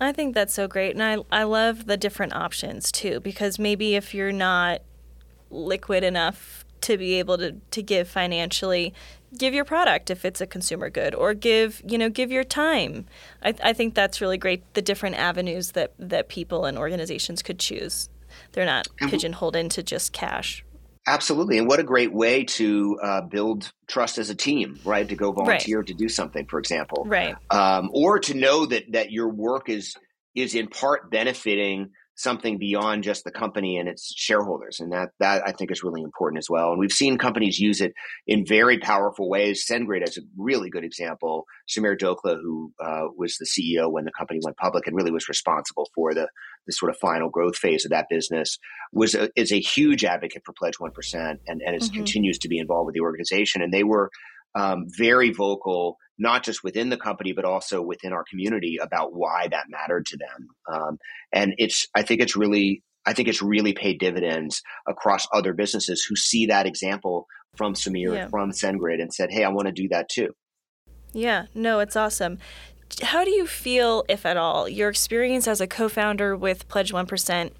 I think that's so great, and I I love the different options too because maybe if you're not liquid enough to be able to, to give financially give your product if it's a consumer good or give you know give your time I, I think that's really great the different avenues that that people and organizations could choose they're not pigeonholed into just cash. Absolutely. And what a great way to uh, build trust as a team, right? To go volunteer right. to do something, for example. Right. Um, or to know that, that your work is, is in part benefiting something beyond just the company and its shareholders. And that, that I think is really important as well. And we've seen companies use it in very powerful ways. SendGrid is a really good example. Sameer Dholakia, who uh, was the CEO when the company went public and really was responsible for the, the sort of final growth phase of that business, was a, is a huge advocate for Pledge 1% and, and mm-hmm. continues to be involved with the organization. And they were um, very vocal not just within the company but also within our community about why that mattered to them. Um, and it's i think it's really i think it's really paid dividends across other businesses who see that example from Sameer, yeah. from sendgrid and said hey i want to do that too. Yeah. No it's awesome. How do you feel if at all your experience as a co-founder with pledge 1%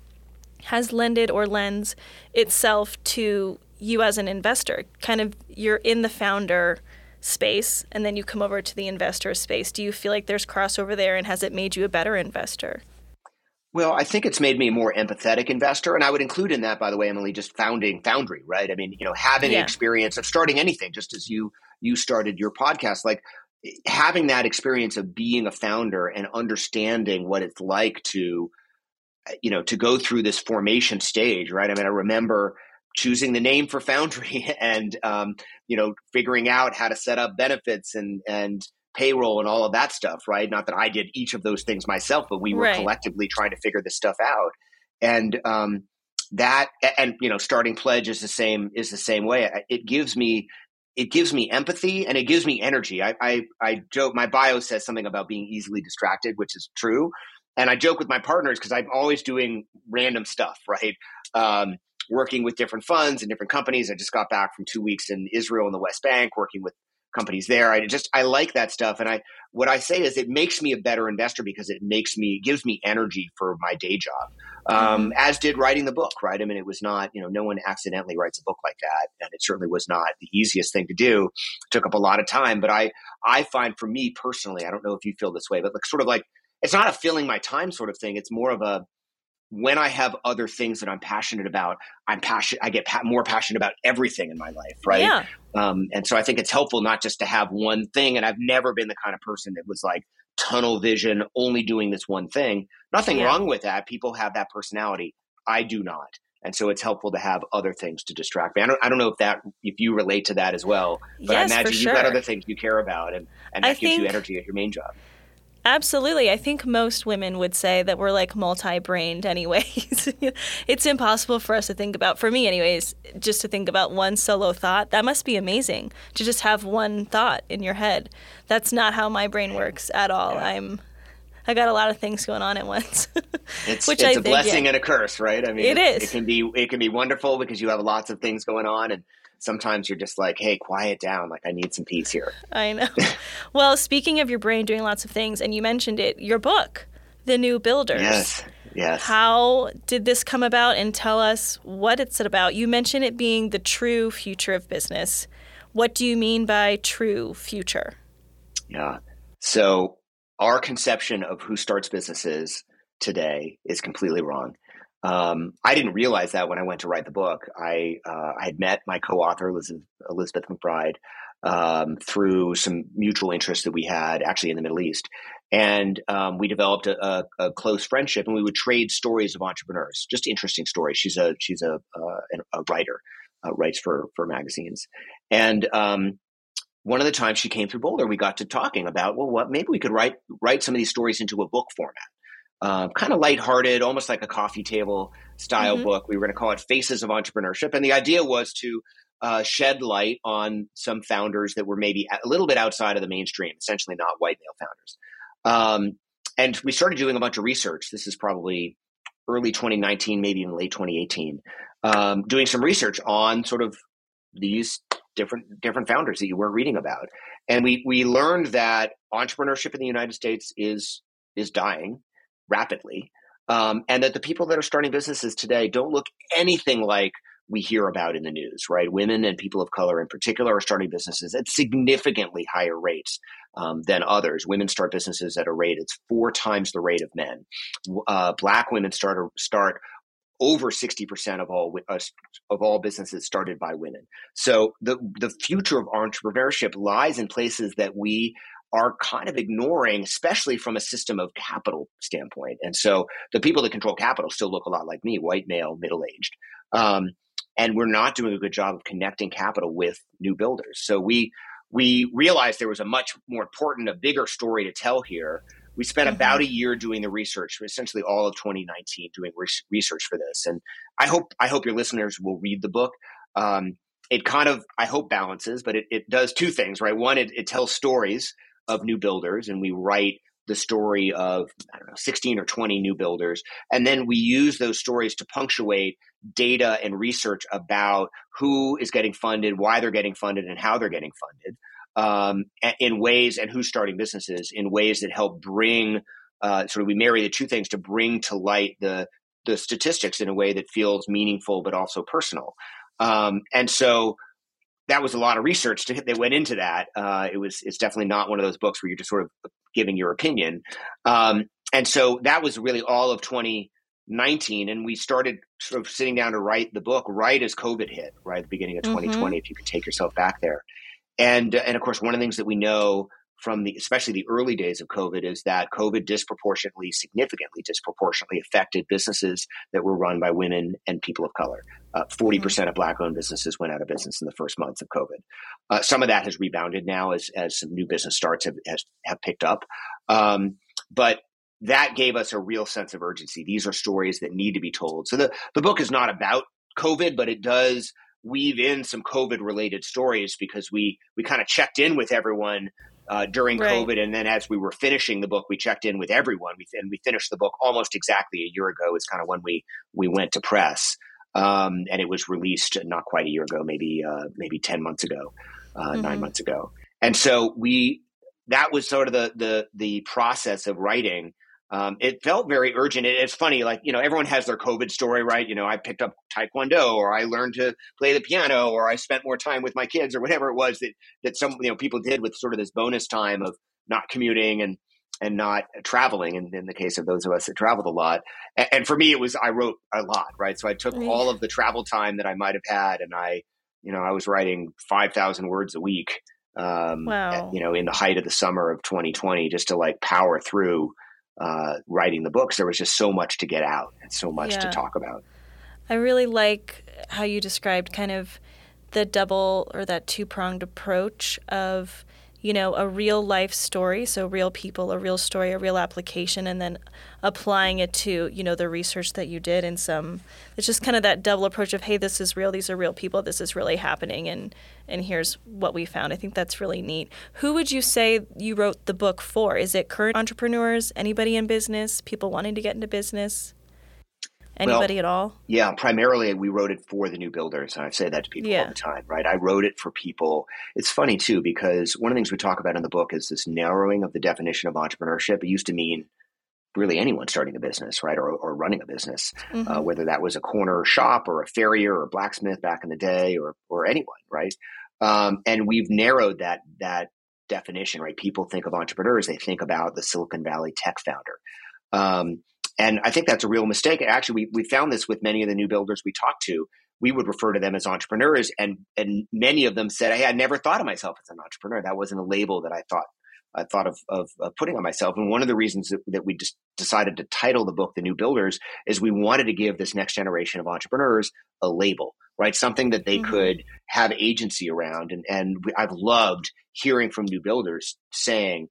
has lended or lends itself to you as an investor? Kind of you're in the founder space and then you come over to the investor space. Do you feel like there's crossover there and has it made you a better investor? Well, I think it's made me a more empathetic investor. And I would include in that, by the way, Emily, just founding Foundry, right? I mean, you know, having yeah. experience of starting anything, just as you you started your podcast, like having that experience of being a founder and understanding what it's like to, you know, to go through this formation stage, right? I mean, I remember choosing the name for Foundry and um, you know figuring out how to set up benefits and and payroll and all of that stuff. Right? Not that I did each of those things myself, but we were right. collectively trying to figure this stuff out. And um, that and you know starting pledge is the same is the same way. It gives me it gives me empathy and it gives me energy. I, I, I joke, my bio says something about being easily distracted, which is true. And I joke with my partners because I'm always doing random stuff, right? Um, working with different funds and different companies. I just got back from two weeks in Israel and the West Bank working with companies there. I just I like that stuff, and I what I say is it makes me a better investor because it makes me gives me energy for my day job. Um, mm-hmm. As did writing the book, right? I mean, it was not you know no one accidentally writes a book like that, and it certainly was not the easiest thing to do. It took up a lot of time, but I I find for me personally, I don't know if you feel this way, but like sort of like it's not a filling my time sort of thing. It's more of a when I have other things that I'm passionate about, I'm passionate. I get pa- more passionate about everything in my life, right? Yeah. Um, and so I think it's helpful not just to have one thing. And I've never been the kind of person that was like tunnel vision, only doing this one thing. Nothing yeah. wrong with that. People have that personality. I do not. And so it's helpful to have other things to distract me. I don't, I don't know if that if you relate to that as well, but yes, I imagine sure. you've got other things you care about, and, and that I gives think, you energy at your main job. Absolutely. I think most women would say that we're like multi brained, anyways. it's impossible for us to think about, for me, anyways, just to think about one solo thought. That must be amazing to just have one thought in your head. That's not how my brain works at all. I'm. I got a lot of things going on at once. it's Which it's I a think, blessing yeah. and a curse, right? I mean, it is. It can be it can be wonderful because you have lots of things going on, and sometimes you're just like, hey, quiet down. Like I need some peace here. I know. well, speaking of your brain doing lots of things, and you mentioned it, your book, The New Builders. Yes. Yes. How did this come about and tell us what it's about? You mentioned it being the true future of business. What do you mean by true future? Yeah. So, our conception of who starts businesses today is completely wrong. Um, I didn't realize that when I went to write the book. I, uh, I had met my co author, Elizabeth, Elizabeth MacBride, um, through some mutual interests that we had actually in the Middle East. And um, we developed a, a, a, close friendship, and we would trade stories of entrepreneurs, just interesting stories. She's a she's a uh, a writer, uh, writes for for magazines, and um, one of the times she came through Boulder, we got to talking about well, what maybe we could write write some of these stories into a book format, uh, kind of lighthearted, almost like a coffee table style mm-hmm. book. We were going to call it Faces of Entrepreneurship, and the idea was to uh, shed light on some founders that were maybe a little bit outside of the mainstream, essentially not white male founders. Um, and we started doing a bunch of research. This is probably early 2019, maybe even late 2018, um, doing some research on sort of these different different founders that you were reading about, and we we learned that entrepreneurship in the United States is is dying rapidly, um, and that the people that are starting businesses today don't look anything like we hear about in the news, right? Women and people of color in particular are starting businesses at significantly higher rates um, than others. Women start businesses at a rate it's four times the rate of men. Uh, black women start start over 60% of all uh, of all businesses started by women. So the the future of entrepreneurship lies in places that we are kind of ignoring, especially from a system of capital standpoint. And so the people that control capital still look a lot like me, white male, middle aged. Um, and we're not doing a good job of connecting capital with new builders. So we we realized there was a much more important, a bigger story to tell here. We spent mm-hmm. about a year doing the research, essentially all of 2019 doing research for this. And I hope I hope your listeners will read the book. Um, it kind of I hope balances, but it, it does two things, right? One, it, it tells stories of new builders, and we write the story of I don't know 16 or 20 new builders, and then we use those stories to punctuate data and research about who is getting funded, why they're getting funded, and how they're getting funded um, in ways, and who's starting businesses in ways that help bring uh, sort of we marry the two things to bring to light the the statistics in a way that feels meaningful but also personal. Um, and so that was a lot of research to, that went into that. Uh, it was it's definitely not one of those books where you're just sort of giving your opinion. Um, and so that was really all of 2019, and we started sort of sitting down to write the book right as COVID hit, right at the beginning of 2020. Mm-hmm. If you could take yourself back there, and and of course, one of the things that we know from the especially the early days of COVID is that COVID disproportionately, significantly disproportionately affected businesses that were run by women and people of color. Uh, forty uh, percent of black-owned businesses went out of business in the first months of COVID. Uh, some of that has rebounded now as as some new business starts have has, have picked up, um, but that gave us a real sense of urgency. These are stories that need to be told. So the the book is not about COVID, but it does weave in some COVID related stories because we we kind of checked in with everyone uh, during right. COVID, and then as we were finishing the book, we checked in with everyone. We and we finished the book almost exactly a year ago. Is kind of when we we went to press, um, and it was released not quite a year ago, maybe uh, maybe ten months ago, uh, mm-hmm. nine months ago. And so we that was sort of the the the process of writing um, it felt very urgent. It, it's funny, like you know, everyone has their COVID story, right? You know, I picked up Taekwondo, or I learned to play the piano, or I spent more time with my kids, or whatever it was that that some you know people did with sort of this bonus time of not commuting and and not traveling. And in the case of those of us that traveled a lot, and, and for me, it was I wrote a lot, right? So I took yeah. all of the travel time that I might have had, and I, you know, I was writing five thousand words a week. Um, wow. You know, in the height of the summer of 2020, just to like power through uh, writing the books, there was just so much to get out and so much yeah. to talk about. I really like how you described kind of the double or that two pronged approach of you know, a real life story, so real people, a real story, a real application, and then applying it to, you know, the research that you did and some it's just kind of that double approach of, hey, this is real, these are real people, this is really happening and and here's what we found. I think that's really neat. Who would you say you wrote the book for? Is it current entrepreneurs, anybody in business, people wanting to get into business? Anybody well, at all? Yeah, primarily we wrote it for the new builders. And I say that to people yeah. all the time, right? I wrote it for people. It's funny too, because one of the things we talk about in the book is this narrowing of the definition of entrepreneurship. It used to mean really anyone starting a business, right? Or, or running a business, uh, mm-hmm. uh, whether that was a corner shop or a farrier or a blacksmith back in the day or, or anyone, right? Um, and we've narrowed that, that definition, right? People think of entrepreneurs, they think about the Silicon Valley tech founder. Um, and I think that's a real mistake. Actually, we, we found this with many of the new builders we talked to. We would refer to them as entrepreneurs, and and many of them said, "Hey, I never thought of myself as an entrepreneur. That wasn't a label that I thought I thought of, of, of putting on myself." And one of the reasons that, that we just decided to title the book "The New Builders" is we wanted to give this next generation of entrepreneurs a label, right? Something that they mm-hmm. could have agency around. And and we, I've loved hearing from new builders saying,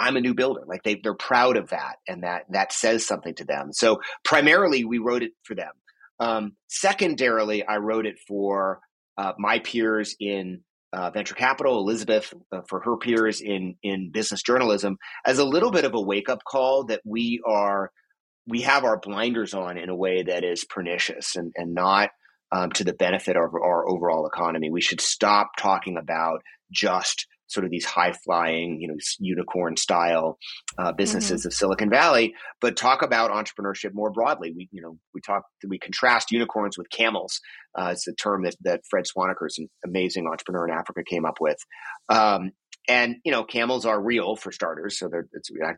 I'm a new builder. Like they, they're proud of that, and that that says something to them. So primarily, we wrote it for them. Um, secondarily, I wrote it for uh, my peers in uh, venture capital, Elizabeth, uh, for her peers in in business journalism, as a little bit of a wake up call that we are we have our blinders on in a way that is pernicious and and not um, to the benefit of our overall economy. We should stop talking about just sort of these high flying, you know, unicorn style uh, businesses mm-hmm. of Silicon Valley, but talk about entrepreneurship more broadly. We, you know, we talk, we contrast unicorns with camels. Uh, it's a term that, that Fred Swaniker's an amazing entrepreneur in Africa came up with. Um, and you know, camels are real for starters, so they're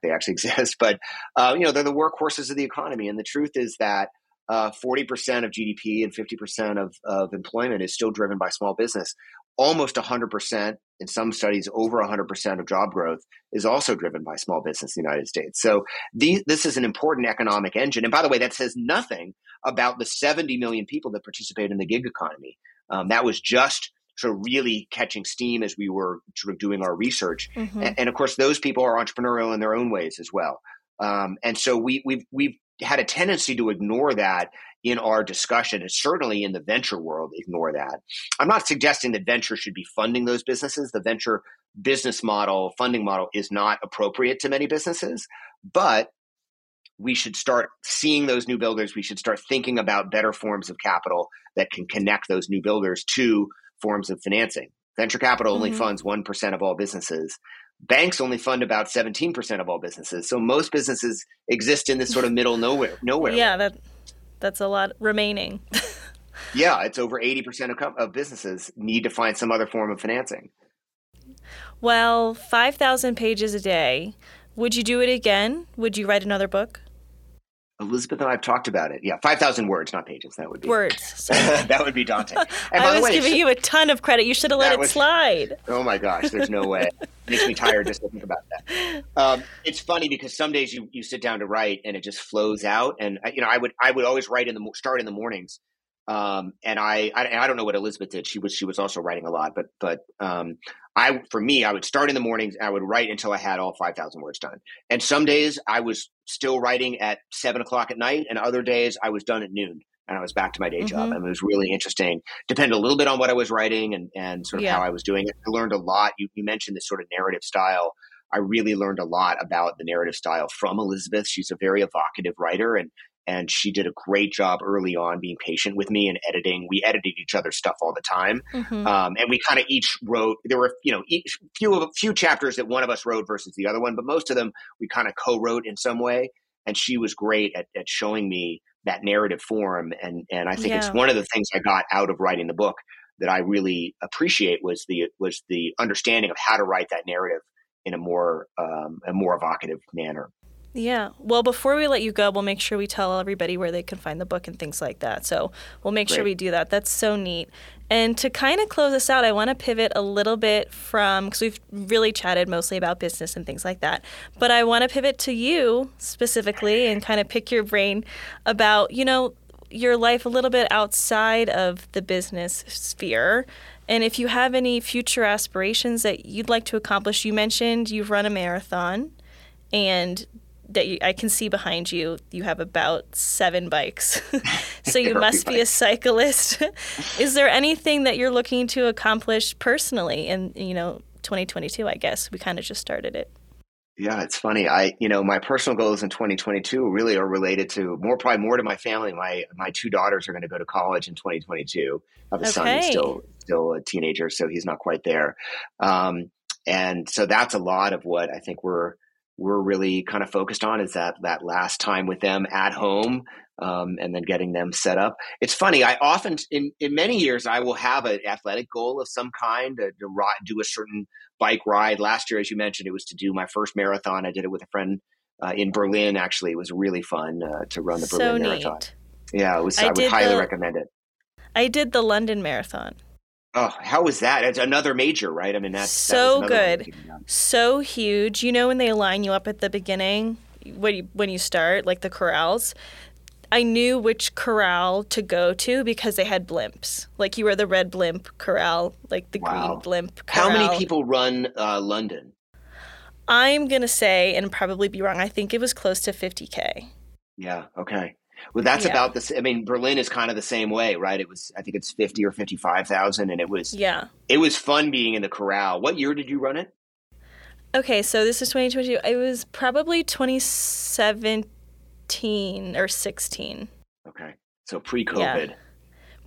they actually exist. But uh, you know, they're the workhorses of the economy. And the truth is that uh, 40% of GDP and 50% of, of employment is still driven by small business almost 100%, in some studies, over 100% of job growth is also driven by small business in the United States. So these, this is an important economic engine. And by the way, that says nothing about the 70 million people that participate in the gig economy. Um, that was just sort of really catching steam as we were sort of doing our research. Mm-hmm. And, and, of course, those people are entrepreneurial in their own ways as well. Um, and so we, we've, we've had a tendency to ignore that in our discussion, and certainly in the venture world, ignore that. I'm not suggesting that venture should be funding those businesses. The venture business model, funding model is not appropriate to many businesses, but we should start seeing those new builders. We should start thinking about better forms of capital that can connect those new builders to forms of financing. Venture capital only mm-hmm. funds 1% of all businesses. Banks only fund about 17% of all businesses. So most businesses exist in this sort of middle nowhere. Nowhere. Yeah, that that's a lot remaining. yeah, it's over 80% of, of businesses need to find some other form of financing. Well, 5,000 pages a day. Would you do it again? Would you write another book? Elizabeth and I have talked about it. Yeah, five thousand words, not pages. That would be words. that would be daunting. I was way, giving you a ton of credit. You should have let it was, slide. Oh my gosh, there's no way. it makes me tired just to think about that. Um, it's funny because some days you, you sit down to write and it just flows out. And you know, I would I would always write in the start in the mornings. Um, and I, I, I don't know what Elizabeth did. She was she was also writing a lot, but but um, I for me I would start in the mornings. and I would write until I had all five thousand words done. And some days I was still writing at seven o'clock at night, and other days I was done at noon and I was back to my day mm-hmm. job. And it was really interesting. Depended a little bit on what I was writing and and sort of yeah. how I was doing it. I learned a lot. You you mentioned this sort of narrative style. I really learned a lot about the narrative style from Elizabeth. She's a very evocative writer, and and she did a great job early on being patient with me and editing. We edited each other's stuff all the time, mm-hmm. um, and we kind of each wrote. There were you know each few of few chapters that one of us wrote versus the other one, but most of them we kind of co-wrote in some way. And she was great at, at showing me that narrative form, and and I think yeah. it's one of the things I got out of writing the book that I really appreciate was the was the understanding of how to write that narrative in a more um, a more evocative manner. Yeah. Well, before we let you go, we'll make sure we tell everybody where they can find the book and things like that. So we'll make Great. sure we do that. That's so neat. And to kind of close us out, I want to pivot a little bit from, because we've really chatted mostly about business and things like that. But I want to pivot to you specifically and kind of pick your brain about, you know, your life a little bit outside of the business sphere And if you have any future aspirations that you'd like to accomplish, you mentioned you've run a marathon and that you, I can see behind you, you have about seven bikes. so you must be a cyclist. Is there anything that you're looking to accomplish personally in, you know, 2022, I guess? We kind of just started it. Yeah, it's funny. I, you know, my personal goals in 2022 really are related to more, probably more to my family. My my two daughters are going to go to college in 2022. I have a okay. son who's still still a teenager, so he's not quite there. Um, and so that's a lot of what I think we're we're really kind of focused on is that that last time with them at home um, and then getting them set up. It's funny. I often, in, in many years, I will have an athletic goal of some kind to, to ride, do a certain bike ride. Last year, as you mentioned, it was to do my first marathon. I did it with a friend uh, in Berlin. Actually, it was really fun uh, to run the Berlin so marathon. Yeah, it was. I, I would highly the, recommend it. I did the London marathon. Oh, how was that? It's another major, right? I mean, that's so that good, so huge. You know, when they line you up at the beginning, when you when you start, like the corrals, I knew which corral to go to because they had blimps. Like you were the red blimp corral, like the wow. green blimp corral. How many people run uh, London? I'm going to say, and probably be wrong, I think it was close to 50K. Yeah, okay. Well, that's yeah. about the. I mean, Berlin is kind of the same way, right? It was, I think it's fifty or fifty-five thousand, and it was. Yeah. It was fun being in the corral. What year did you run it? Okay, so this is 2022. It was probably 2017 or 16. Okay. So pre COVID. Yeah.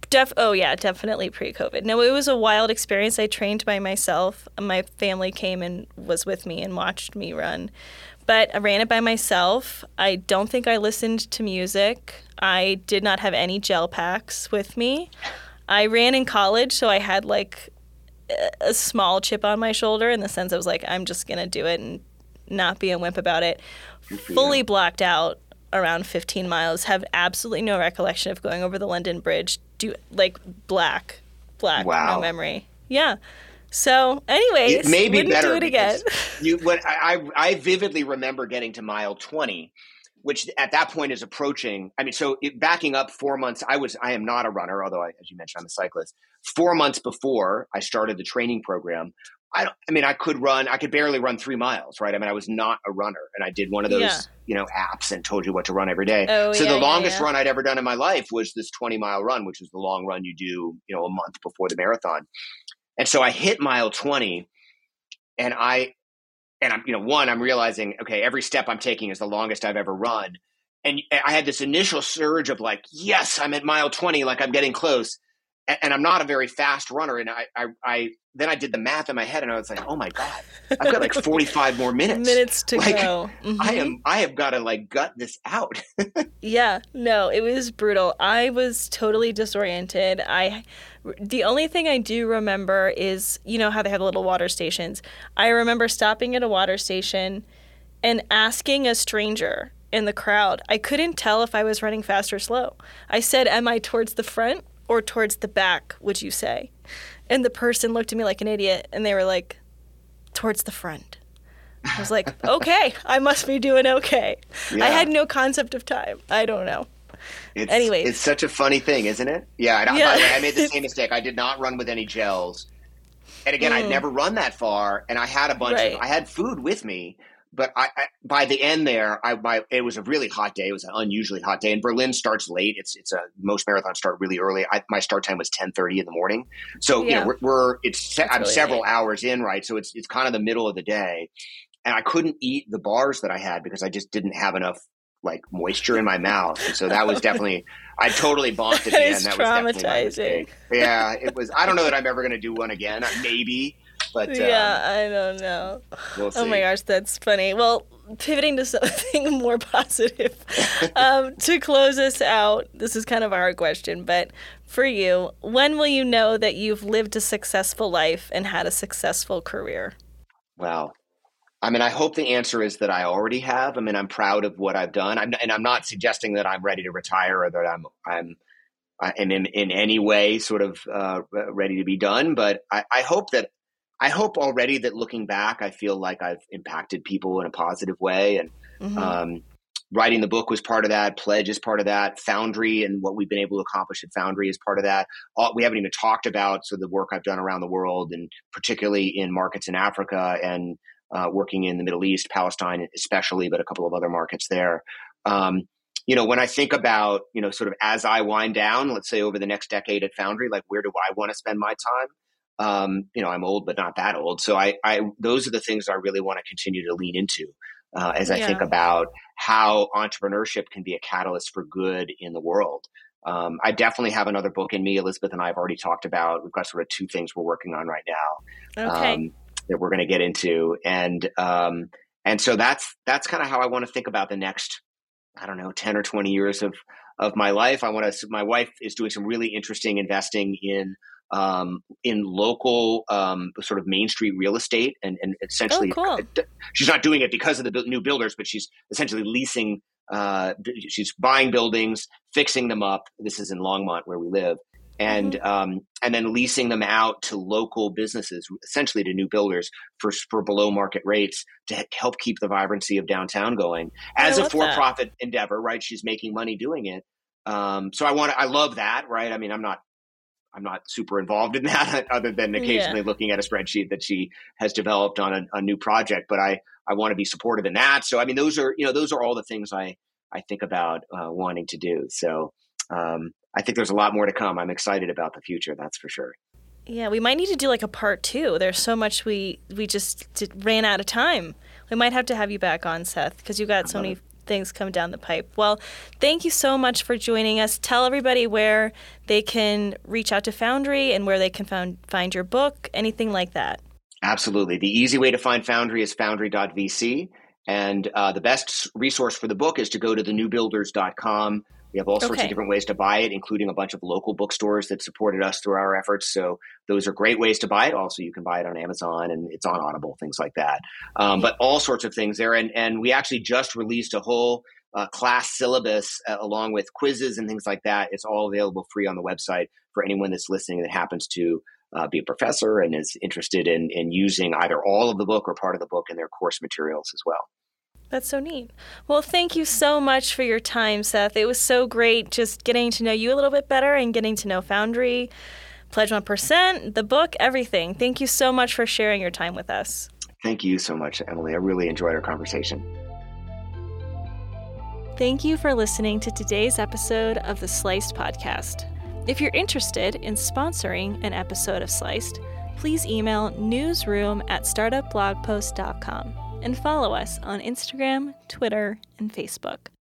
Def- oh yeah, definitely pre-COVID. No, it was a wild experience. I trained by myself. My family came and was with me and watched me run. But I ran it by myself. I don't think I listened to music. I did not have any gel packs with me. I ran in college, so I had like a small chip on my shoulder in the sense I was like, I'm just gonna do it and not be a wimp about it. Fully blocked out around 15 miles, have absolutely no recollection of going over the London Bridge. Do like black, black, wow. no memory. Yeah. So, anyways, it may be better. Do it again. you, what I, I vividly remember getting to mile 20, which at that point is approaching. I mean, so it, backing up four months, I was I am not a runner, although I, as you mentioned, I'm a cyclist. Four months before I started the training program, I don't, I mean, I could run, I could barely run three miles, right? I mean, I was not a runner and I did one of those, yeah. you know, apps and told you what to run every day. Oh, so yeah, the longest yeah, run I'd ever done in my life was this 20 mile run, which is the long run you do, you know, a month before the marathon. And so I hit mile 20 and I, and I'm, you know, one, I'm realizing, okay, every step I'm taking is the longest I've ever run. And I had this initial surge of like, yes, I'm at mile 20, like I'm getting close and I'm not a very fast runner. And I, I, I, then I did the math in my head, and I was like, "Oh my god, I've got like 45 more minutes. Minutes to like, go. Mm-hmm. I am. I have got to like gut this out." yeah, no, it was brutal. I was totally disoriented. I, the only thing I do remember is you know how they have little water stations. I remember stopping at a water station and asking a stranger in the crowd. I couldn't tell if I was running fast or slow. I said, "Am I towards the front?" or towards the back, would you say? And the person looked at me like an idiot and they were like, towards the front. I was like, okay, I must be doing okay. Yeah. I had no concept of time. I don't know. It's, anyway, it's such a funny thing, isn't it? Yeah. And yeah. I, way, I made the same mistake. I did not run with any gels. And again, mm. I'd never run that far, and I had a bunch right. of I had food with me, but I, I, by the end there, I my, it was a really hot day. It was an unusually hot day, and Berlin starts late. It's it's a most marathons start really early. I, my start time was ten thirty in the morning, so yeah. you know we're, we're it's That's I'm really several late. hours in, right? So it's it's kind of the middle of the day, and I couldn't eat the bars that I had because I just didn't have enough like moisture in my mouth, and so that was definitely I totally bonked at the end. That was traumatizing. Yeah, it was. I don't know that I'm ever going to do one again. Maybe but yeah, um, I don't know. We'll oh my gosh, that's funny. Well, pivoting to something more positive um, to close us out. This is kind of a hard question, but for you, when will you know that you've lived a successful life and had a successful career? Wow. I mean, I hope the answer is that I already have. I mean, I'm proud of what I've done, I'm, and I'm not suggesting that I'm ready to retire or that I'm I'm I'm in, in any way sort of uh, ready to be done. But I, I hope that I hope already that looking back, I feel like I've impacted people in a positive way, and mm-hmm. um, writing the book was part of that. Pledge is part of that. Foundry and what we've been able to accomplish at Foundry is part of that. All, we haven't even talked about so the work I've done around the world, and particularly in markets in Africa and uh, working in the Middle East, Palestine especially, but a couple of other markets there. Um, you know, when I think about, you know, sort of as I wind down, let's say over the next decade at Foundry, like where do I want to spend my time? Um, you know, I'm old, but not that old. So I, I, those are the things I really want to continue to lean into uh, as I think about how entrepreneurship can be a catalyst for good in the world. Um, I definitely have another book in me. Elizabeth and I have already talked about. We've got sort of two things we're working on right now okay. um, that we're going to get into, and um, and so that's that's kind of how I want to think about the next I don't know, 10 or 20 years of, of my life. I want to, my wife is doing some really interesting investing in, um, in local, um, sort of Main Street real estate and, and essentially oh, cool. she's not doing it because of the new builders, but she's essentially leasing, uh, she's buying buildings, fixing them up. This is in Longmont where we live and mm-hmm. um, and then leasing them out to local businesses, essentially to new builders for for below market rates to help keep the vibrancy of downtown going as a for profit endeavor. Right, she's making money doing it. Um, so I want I love that. Right, I mean I'm not I'm not super involved in that other than occasionally yeah. looking at a spreadsheet that she has developed on a, a new project. But I I want to be supportive in that. So I mean those are you know those are all the things I I think about uh, wanting to do. So um, I think there's a lot more to come. I'm excited about the future, that's for sure. Yeah, we might need to do like a part two. There's so much we we just did, ran out of time. We might have to have you back on, Seth, because you got so many it. things coming down the pipe. Well, thank you so much for joining us. Tell everybody where they can reach out to Foundry and where they can found, find your book, anything like that. Absolutely. The easy way to find Foundry is foundry.vc. And uh, the best resource for the book is to go to thenewbuilders.com we have all sorts okay. of different ways to buy it, including a bunch of local bookstores that supported us through our efforts. So those are great ways to buy it. Also, you can buy it on Amazon and it's on Audible, things like that. Um, but all sorts of things there. And, and we actually just released a whole uh, class syllabus uh, along with quizzes and things like that. It's all available free on the website for anyone that's listening that happens to uh, be a professor and is interested in, in using either all of the book or part of the book in their course materials as well. That's so neat. Well, thank you so much for your time, Seth. It was so great just getting to know you a little bit better and getting to know Foundry, Pledge 1%, the book, everything. Thank you so much for sharing your time with us. Thank you so much, Emily. I really enjoyed our conversation. Thank you for listening to today's episode of the Sliced Podcast. If you're interested in sponsoring an episode of Sliced, please email newsroom at startupblogpost.com and follow us on Instagram, Twitter, and Facebook.